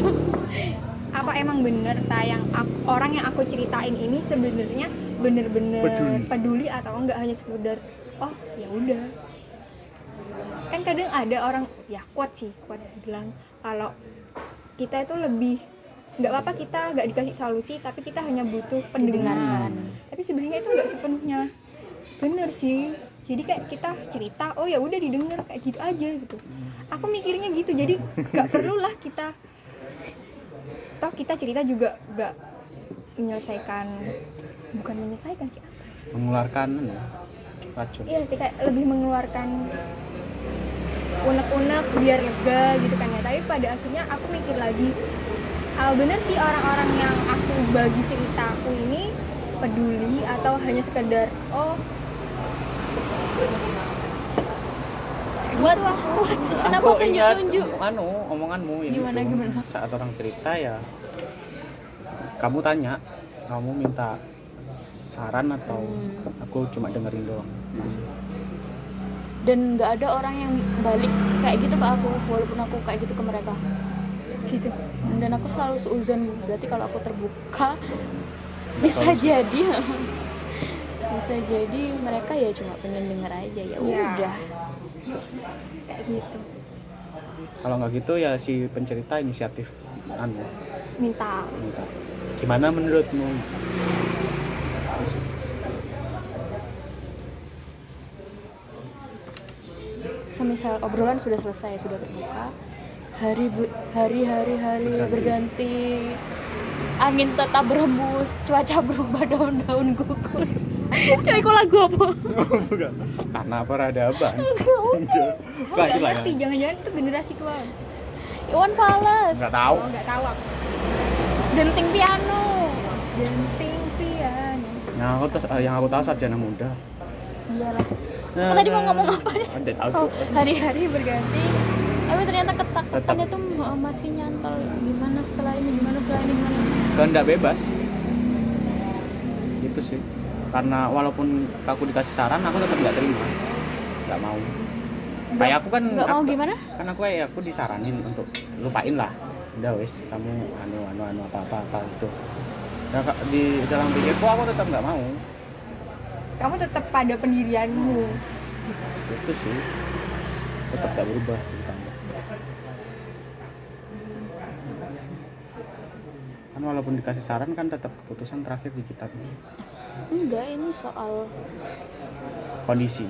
Apa emang bener tak yang aku- orang yang aku ceritain ini sebenarnya bener-bener Peduli. peduli. atau enggak hanya sekedar oh ya udah. Kan kadang ada orang ya kuat sih kuat bilang kalau kita itu lebih nggak apa-apa kita nggak dikasih solusi tapi kita hanya butuh pendengaran. Tapi sebenarnya itu nggak sepenuhnya. Bener sih. Jadi kayak kita cerita oh ya udah didengar kayak gitu aja gitu aku mikirnya gitu jadi nggak perlulah kita. Toh kita cerita juga nggak menyelesaikan bukan menyelesaikan sih apa mengeluarkan racun. Iya sih kayak lebih mengeluarkan unek-unek biar lega gitu kan ya. Tapi pada akhirnya aku mikir lagi ah, bener sih orang-orang yang aku bagi ceritaku ini peduli atau hanya sekedar oh buat aku kenapa aku ingat tunjuk-tunjuk anu omonganmu yang Gimana, itu. gimana? saat orang cerita ya kamu tanya kamu minta saran atau Hmm. aku cuma dengerin doang dan nggak ada orang yang balik kayak gitu ke aku walaupun aku kayak gitu ke mereka gitu dan aku selalu seuzon berarti kalau aku terbuka bisa jadi (laughs) bisa jadi mereka ya cuma pengen denger aja ya Ya. udah kayak gitu. Kalau nggak gitu ya si pencerita inisiatif anu. Minta. Minta. Gimana menurutmu? Semisal obrolan sudah selesai sudah terbuka. Hari bu- hari hari hari Berganti. berganti. Angin tetap berhembus cuaca berubah daun-daun gugur (laughs) cuy kok lagu apa? Bukan. Karena peradaban Kamu lanjut nggak lah ngerti ya jangan-jangan itu generasi tua. Iwan Fals. Nggak tahu. Oh nggak tahu aku. Denting piano. Genting piano. Yang aku tahu yang aku tahu sarjana muda. Iyalah. Aku tadi mau ngomong apa? Nih? Ada Oh, tuh. hari-hari berganti. Tapi ternyata ketakutannya tuh ma- masih nyantol. Gimana setelah ini, gimana setelah ini, gimana. kehendak bebas. Itu sih karena walaupun aku dikasih saran aku tetap nggak terima. Nggak mau. Kayak aku kan Nggak mau gimana? kan aku kayak aku disaranin untuk lupain lah. Udah wes kamu anu anu anu apa apa apa itu nah, di dalam pikirku aku tetap nggak mau. Kamu tetap pada pendirianmu. Itu sih. Tetap gak berubah ceritanya. Kan walaupun dikasih saran kan tetap keputusan terakhir di kita Enggak, ini soal kondisi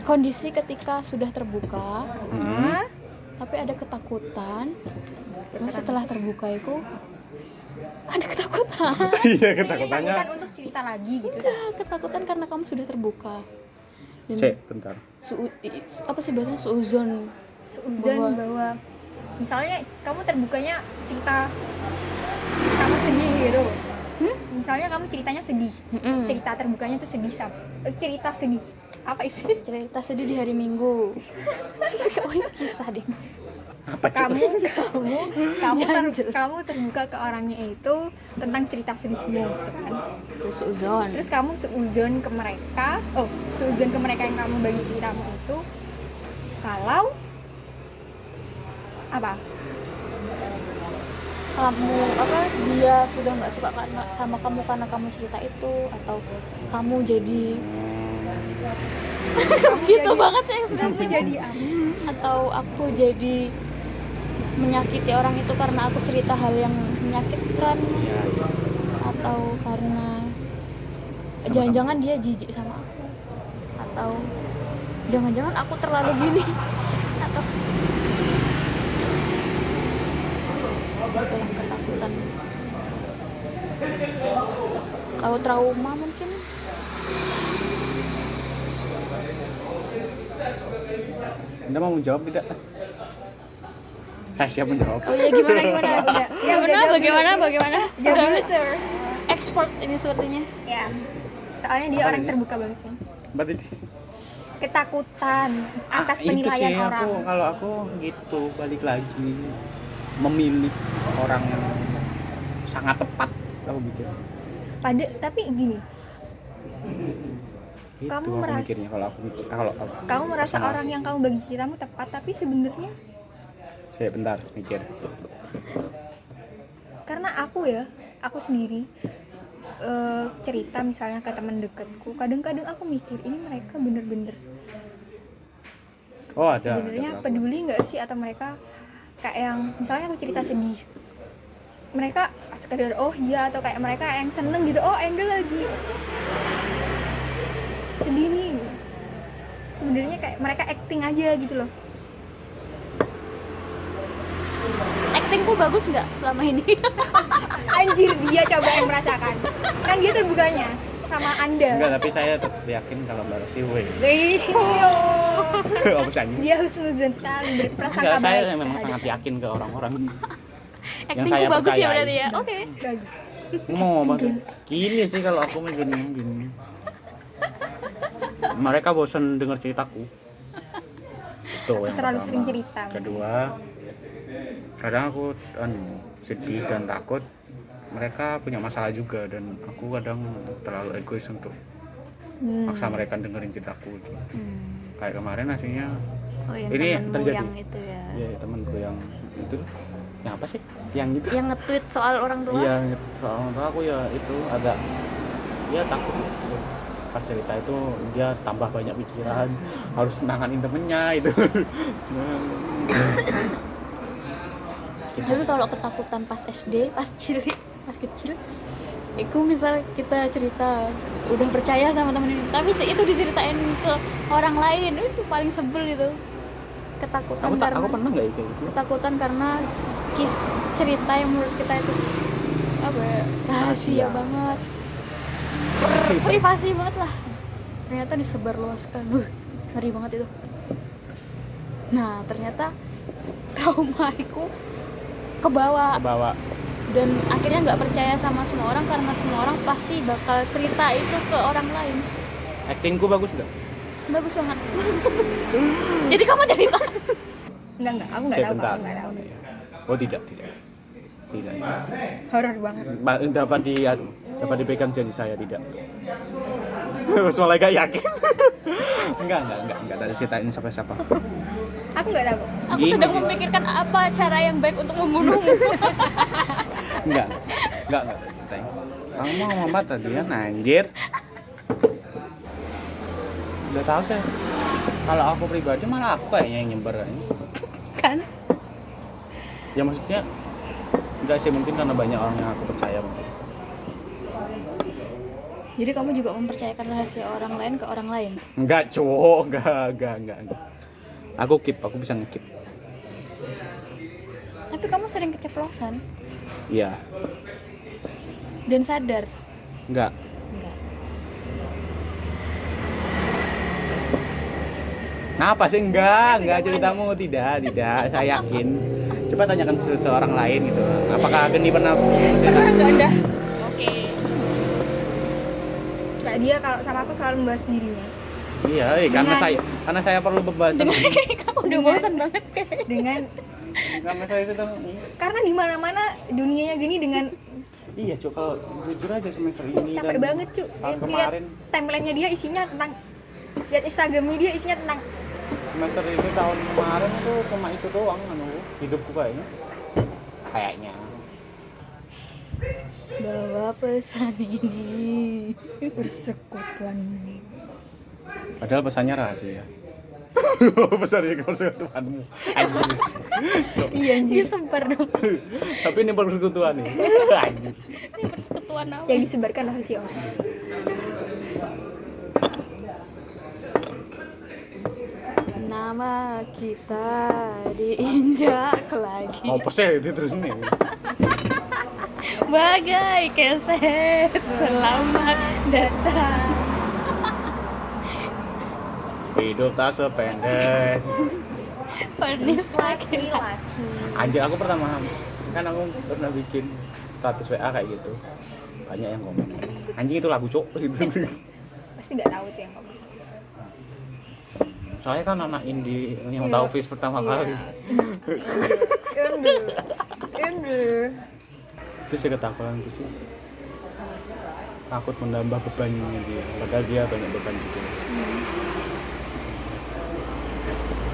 kondisi ketika sudah terbuka, Mhm. tapi ada ketakutan. Nah, setelah terbuka itu ada ketakutan. (laughs) iya ketakutannya ketakutan untuk cerita lagi gitu Enggak, ketakutan karena kamu sudah terbuka. Dan cek bentar su- apa sih bahasanya suuzon seuzon Bahwa- bahwa, misalnya kamu terbukanya cerita kamu sedih gitu Hmm? Misalnya kamu ceritanya sedih Mm-mm. cerita terbukanya tuh sedih sam eh, cerita sedih apa isi cerita sedih di hari Minggu. oh, ini kisah deh. apa kamu kamu kamu ter- kamu terbuka ke orangnya itu tentang cerita sedihmu gitu kan Terus suuzon. terus kamu seuzon ke mereka oh seuzon ke mereka yang kamu bagi ceritamu itu kalau apa kamu apa dia sudah nggak suka karena sama kamu karena kamu cerita itu atau kamu jadi kamu gitu jadi- banget saya sudah kamu jadi atau aku jadi menyakiti orang itu karena aku cerita hal yang menyakitkan Ya, ya. atau karena jangan-jangan dia jijik sama aku. Atau jangan-jangan aku terlalu gini atau itulah ketakutan. Atau trauma mungkin. Anda mau menjawab tidak? Saya siap menjawab. Oh ya gimana gimana? Ya udah, ya udah gimana? jawab bagaimana dulu. bagaimana Jawab dulu sir. Expert ini sepertinya. Ya. Soalnya dia Apa orang ini? terbuka banget. Kan berarti ketakutan atas Ah, itu penilaian sih orang. Aku kalau aku gitu balik lagi memilih orang yang sangat tepat aku gitu. Pada tapi gini. Itu Kamu aku meras- mikirnya kalau aku mikir kalau aku kamu merasa personal. orang yang kamu bagi ceritamu tepat tapi sebenarnya saya bentar mikir. Karena aku ya aku sendiri eh, cerita misalnya ke teman dekatku kadang-kadang aku mikir ini mereka bener-bener oh ada sebenarnya peduli nggak sih? Atau mereka kayak yang misalnya aku cerita sedih mereka sekedar oh iya atau kayak mereka yang seneng gitu oh Enda lagi sedih nih. Sebenarnya kayak mereka acting aja gitu loh. Actingku bagus nggak selama ini? (laughs) Anjir dia coba yang merasakan. Kan dia terbukanya sama anda. Enggak tapi saya tetap yakin kalau mbak Rosi weh Iya. (laughs) apa dia husnuzon sekali berprasangka enggak saya baik. memang sangat yakin ke orang-orang. (laughs) Actingku saya bagus ya berarti ya? oke. Bagus. Mau ngomong gini. Sih kalau aku mikirnya gini mereka bosan dengar ceritaku. Itu yang terlalu pertama. sering cerita. Kedua kadang aku anu sedih dan takut mereka punya masalah juga dan aku kadang terlalu egois untuk Hmm. maksa mereka dengerin ceritaku gitu. Hmm. kayak kemarin aslinya oh yang Ini temenmu terjadi. yang itu ya ya temanku yang itu yang apa sih yang itu yang nge-tweet soal orang tua iya soal orang tua aku ya itu agak ya takut gitu. pas cerita itu dia tambah banyak pikiran harus nanganin temennya itu gitu. tapi kalau ketakutan pas SD pas cilik pas kecil itu misal kita cerita udah percaya sama temen ini. Tapi itu diceritain ke orang lain itu paling sebel itu ketakutan aku karena aku pernah nggak kayak gitu ketakutan karena kis cerita yang menurut kita itu apa ya, rahasia banget. Pri- privasi banget lah. Ternyata disebarluaskan Wuh, ngeri banget itu. Nah ternyata trauma aku kebawa bawa dan akhirnya nggak percaya sama semua orang karena semua orang pasti bakal cerita itu ke orang lain. Actingku bagus nggak? Bagus banget. Jadi kamu cerita enggak enggak. Aku nggak tahu bentar. aku nggak tahu. Oh tidak tidak. Tidak. Horor banget. Dapat di anu, dapat dipegang janji saya tidak. (laughs) Soalnya gak yakin? (laughs) Enggak enggak enggak enggak. Dari ceritain siapa siapa aku nggak tahu. Aku Gini. sedang memikirkan apa cara yang baik untuk membunuhmu. (laughs) Enggak. Enggak enggak kamu mau ngomong apa tadi ya? Anjir. Udah tahu saya kalau aku pribadi malah aku kayaknya yang nyebar ini. kan? Ya maksudnya enggak sih mungkin karena banyak orang yang aku percaya mungkin. Jadi kamu juga mempercayakan rahasia orang lain ke orang lain? Enggak cowok. Enggak enggak enggak enggak aku keep aku bisa ngekip tapi kamu sering keceplosan iya dan sadar enggak enggak Ngapa sih enggak? Enggak ceritamu tidak, tidak. Saya yakin. Coba tanyakan seseorang lain gitu. Apakah Geni pernah cerita? enggak ada oke Nggak, dia kalau sama aku selalu membahas dirinya Iya, eh, karena Dengan- saya karena saya perlu pembahasan. (laughs) kamu udah bosan banget kayak dengan karena saya sedang karena di mana mana dunianya gini dengan Iya, Cuk, kalau jujur aja semester ini capek dan banget cu tahun lihat kemarin timelinenya dia isinya tentang lihat instagramnya dia isinya tentang semester ini tahun kemarin itu cuma itu doang anu hidupku kayaknya. Kayaknya. bawa pesan ini persekutuan Padahal pesannya rahasia. Pesannya persekutuanmu. Anjir. Iya anjir disebar dong Tapi ini persekutuan nih. (laughs) Anjir. ini persekutuan apa yang disebarkan rahasia orang nama kita diinjak lagi Mau pesel itu terus nih. bagai keset selamat datang Hidup tak sependek. penis laki anjir aku pertama. Kan aku pernah bikin status WA kayak gitu. Banyak yang komen. Anjing itu lagu cok gitu. Pasti nggak tahu tuh yang ngomong saya kan anak indie yang Iya. tahu Fis pertama kali. Ende, ende. itu sih ketakutan itu sih. Takut menambah bebannya dia. Padahal dia banyak beban juga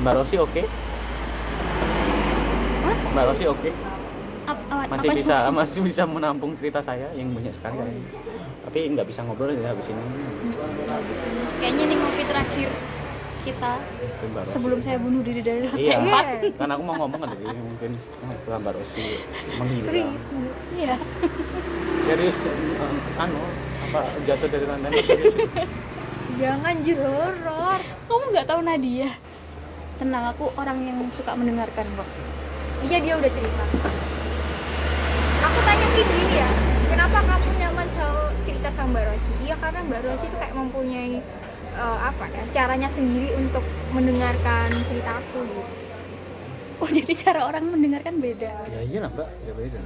Mbak Rosi oke? Mbak Rosi oke? Ap- apa- masih apa- bisa masih bisa menampung cerita saya yang banyak sekali. Kayaknya. tapi nggak bisa ngobrol ya habis ini. Kayaknya ini ngopi terakhir kita sebelum saya bunuh diri dari lantai iya empat (laughs) kan aku mau ngomong tadi mungkin setelah Mbak Rosi menghilang Serius, iya. Serius eh, anu apa jatuh dari lantai serius? (laughs) Jangan joror. kamu nggak tahu Nadia tenang aku orang yang suka mendengarkan kok Iya dia udah cerita. Aku tanya gini ya, kenapa kamu nyaman sama cerita sama Mbak Rosi? Iya karena Mbak Rosi itu kayak mempunyai eh, apa ya caranya sendiri untuk mendengarkan cerita aku gitu. oh jadi cara orang mendengarkan beda ya iya lah mbak ya beda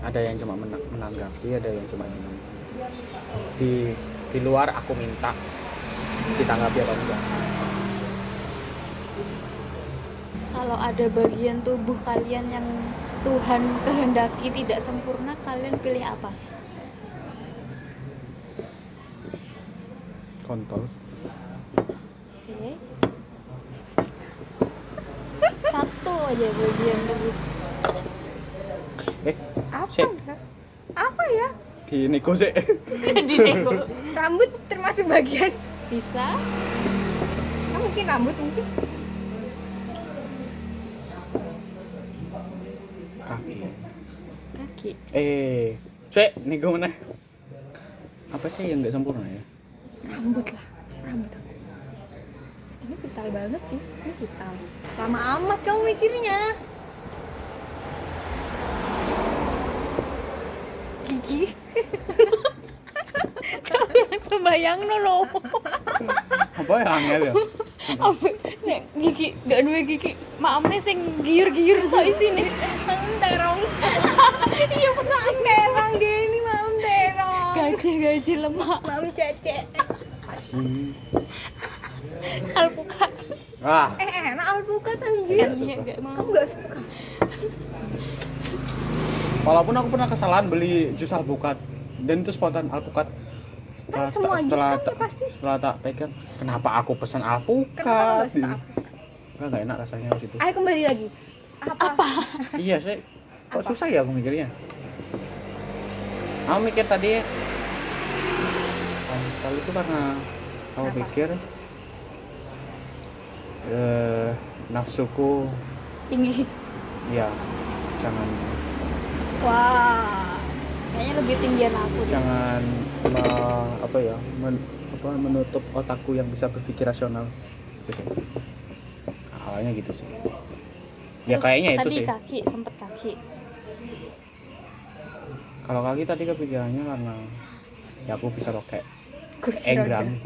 ada yang cuma mena- menanggapi ada yang cuma di di luar aku minta ditanggapi atau enggak kalau ada bagian tubuh kalian yang Tuhan kehendaki tidak sempurna kalian pilih apa kontol Oke. satu aja bagian tubuh eh Apa? Sik. ya? Apa ya? di nego sih (laughs) di nego Rambut termasuk bagian. Bisa Nah, mungkin rambut mungkin. kaki kaki eh cek nego mana apa sih yang nggak sempurna ya Rambut lah, rambut. Ini vital banget sih, ini vital. Lama amat kamu mikirnya. Gigi. (laughs) langsung bayang lo apa ya angel ya nek gigi gak duwe gigi maamnya sing giur-giur so isine Mam terong. (laughs) Iya pernah terong gini, mam terong. gaji-gaji lemak Mam cece. Hmm. alpukat ah Eh enak alpukat anjir. Iya, mau Kamu gak suka? walaupun aku pernah kesalahan beli jus alpukat dan itu spontan alpukat Kan semua jus kan tak, ya pasti. setelah tak pegang kenapa aku pesan alpukat gitu. Enggak, nggak enak rasanya di situ Ayo kembali lagi. Apa? apa (laughs) iya sih kok Apa? susah ya aku mikirnya aku mikir tadi kalau itu karena kamu Kenapa? pikir eh, nafsuku tinggi ya jangan wah kayaknya lebih tinggian aku jangan me- apa ya men- apa, menutup otakku yang bisa berpikir rasional. Gitu. Sih awalnya gitu sih. Ya Terus kayaknya itu tadi sih. kaki sempet kaki. Kalau kaki tadi kepikirannya karena ya aku bisa Kursi enggrang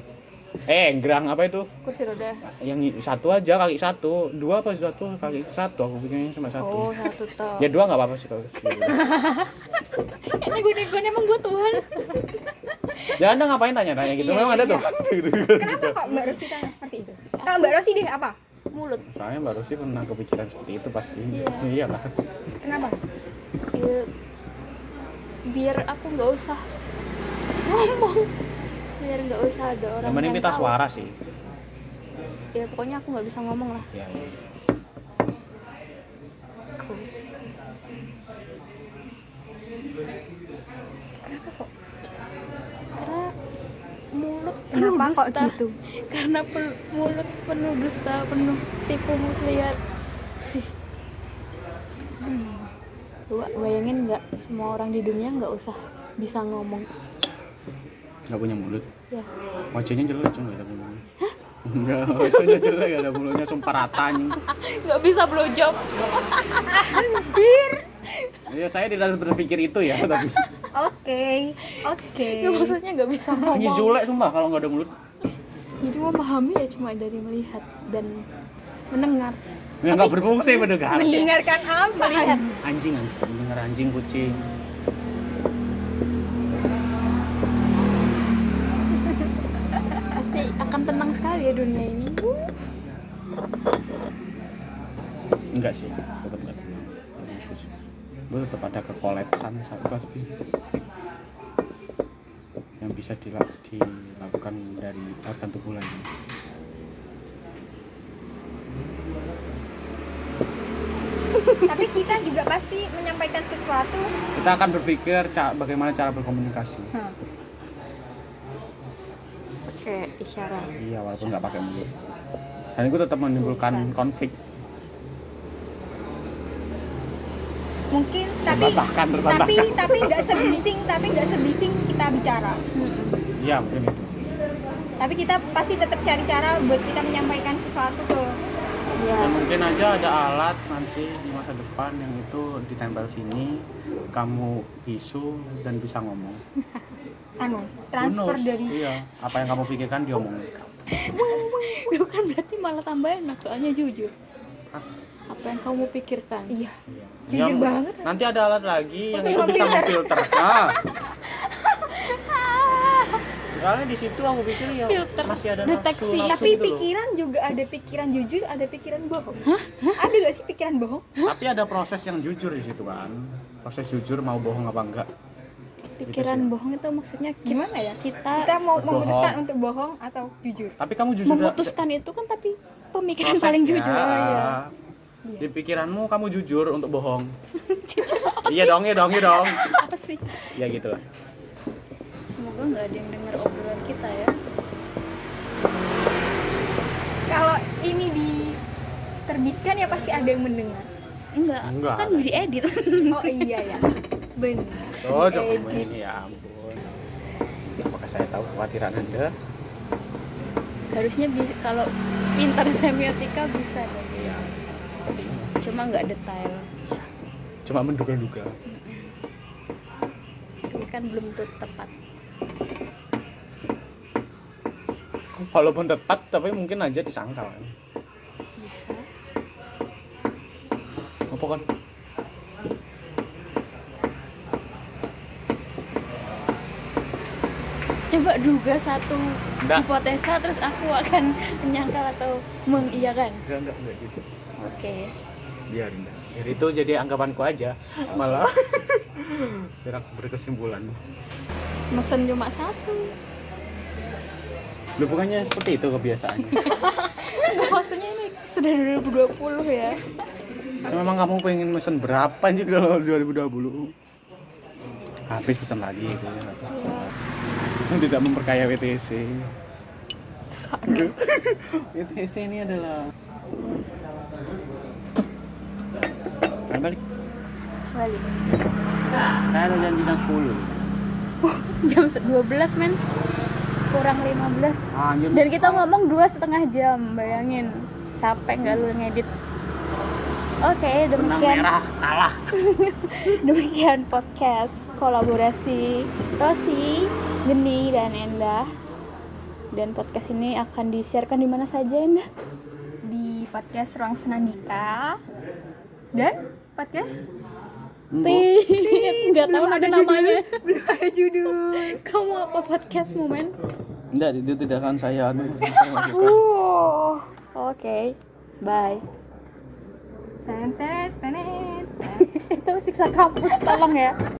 eh enggrang apa itu? Kursi roda. Yang satu aja kaki satu. Dua apa satu? Kaki satu aku pikirnya cuma satu. Oh satu toh. Ya dua nggak apa-apa sih kalau (laughs) ini gue gue emang gue Tuhan. (laughs) Ya anda ngapain tanya-tanya gitu? Iya, memang ada iya. tuh (laughs) Kenapa kok Mbak Rosi tanya seperti itu? Kalau Mbak Rosi deh apa? mulut. Soalnya baru sih pernah kepikiran seperti itu pasti. Iya. iya lah Kenapa? ya, biar aku nggak usah ngomong biar nggak usah ada orang yang penting yang kita tahu. suara sih ya pokoknya aku nggak bisa ngomong lah ya, ya. Kenapa kok? karena mulut Kenapa penuh kok dusta. gitu? (laughs) karena pel- mulut penuh dusta penuh tipu muslihat sih hmm. Lu bayangin nggak semua orang di dunia nggak usah bisa ngomong nggak punya mulut? Ya wajahnya jelek cuma nggak ada mulutnya enggak wajahnya jelek nggak ada mulutnya sumpah rata nih (laughs) nggak bisa blowjob. Anjir. ya saya tidak berpikir itu ya (laughs) tapi. Oke, oke. ya, maksudnya nggak bisa ngomong. jelek sumpah kalau nggak ada mulut. Jadi memahami ya cuma dari melihat dan mendengar. Ya nggak berfungsi mendengar. mendengarkan apa? Melihat Anjing anjing, mendengar anjing kucing. Enggak sih, tetap enggak tenang. Gue tetap ada kekolapsan satu pasti. Yang bisa dila- dilakukan dari organ tubuh lain. tapi kita juga pasti menyampaikan sesuatu Kita akan berpikir ca- bagaimana cara berkomunikasi. Hah. pakai isyarat Iya, walaupun nggak pakai mulut. Dan itu tetap menimbulkan konflik. Tapi Berbantahkan, tapi tapi nggak sebising tapi nggak sebising kita bicara Iya, mungkin itu. tapi kita pasti tetap cari cara buat kita menyampaikan sesuatu ke ya Dan mungkin aja ada alat nanti di masa depan yang itu ditempel sini, kamu bisu dan bisa ngomong. (laughs) anu transfer knows? dari Iya, apa yang kamu pikirkan diomongin. bukan berarti malah tambah enak soalnya jujur Hah? Apa yang kamu pikirkan iya. Jujur Yang- banget. Nanti ada alat lagi yang itu bisa filter. memfilter. Nah. (laughs) Soalnya di situ aku pikir ya Filter. masih ada Deteksi. nafsu, nafsu tapi gitu loh. pikiran juga ada pikiran jujur ada pikiran bohong ada gak sih pikiran bohong Tapi ada proses yang jujur di situ kan. Proses jujur mau bohong apa enggak. pikiran Gitu sih. bohong itu maksudnya gimana ya kita, kita mau Berbohong. memutuskan untuk bohong atau jujur Tapi kamu jujur memutuskan itu kan tapi pemikiran prosesnya. paling jujur ya. Di pikiranmu kamu jujur untuk bohong. (laughs) iya dong, iya dong, iya (laughs) dong. apa sih Ya gitu lah. semoga nggak ada yang dengar obrolan kita ya kalau ini diterbitkan ya pasti ada yang mendengar enggak, Enggak. kan diedit oh iya ya benar Oh, coba Edit. ini ya ampun. Apakah saya tahu kekhawatiran Anda? harusnya bi- kalau pintar semiotika bisa Iya. Seperti cuma nggak detail Cuma menduga-duga. ini kan belum tuh tepat Walaupun tepat, tapi mungkin aja disangkal. kan. bisa Apa kan? coba duga satu Enggak. hipotesa terus aku akan menyangkal atau mengiyakan Enggak, enggak, enggak gitu. oke Biarin dah. Biar itu jadi anggapanku aja. Malah (laughs) biar aku berkesimpulan. mesen cuma satu Lu bukannya seperti itu kebiasaannya. (laughs) maksudnya ini sudah 2020 ya So, memang kamu pengen mesen berapa anjir kalau 2020? Habis pesan lagi gitu ya. habis pesan lagi. Yang tidak memperkaya WTC. (laughs) WTC ini adalah Ayo balik. Balik. Saya ada janji jam 10. (laughs) jam 12 men. Kurang 15 Anjir. dan kita ngomong dua setengah jam bayangin. Capek nggak lu ngedit? Oke benang demikian. merah kalah. (laughs) demikian podcast kolaborasi Rosi Geni dan Endah dan podcast ini akan disiarkan di mana saja Endah di podcast Ruang Senandika. Dan podcast Tit, nggak tahu ada namanya. belum ada (laughs) judul. Kamu apa podcast momen Enggak, itu tidak akan saya anu. uh oke. Bye. Tenet, tenet. (laughs) itu siksa kampus tolong ya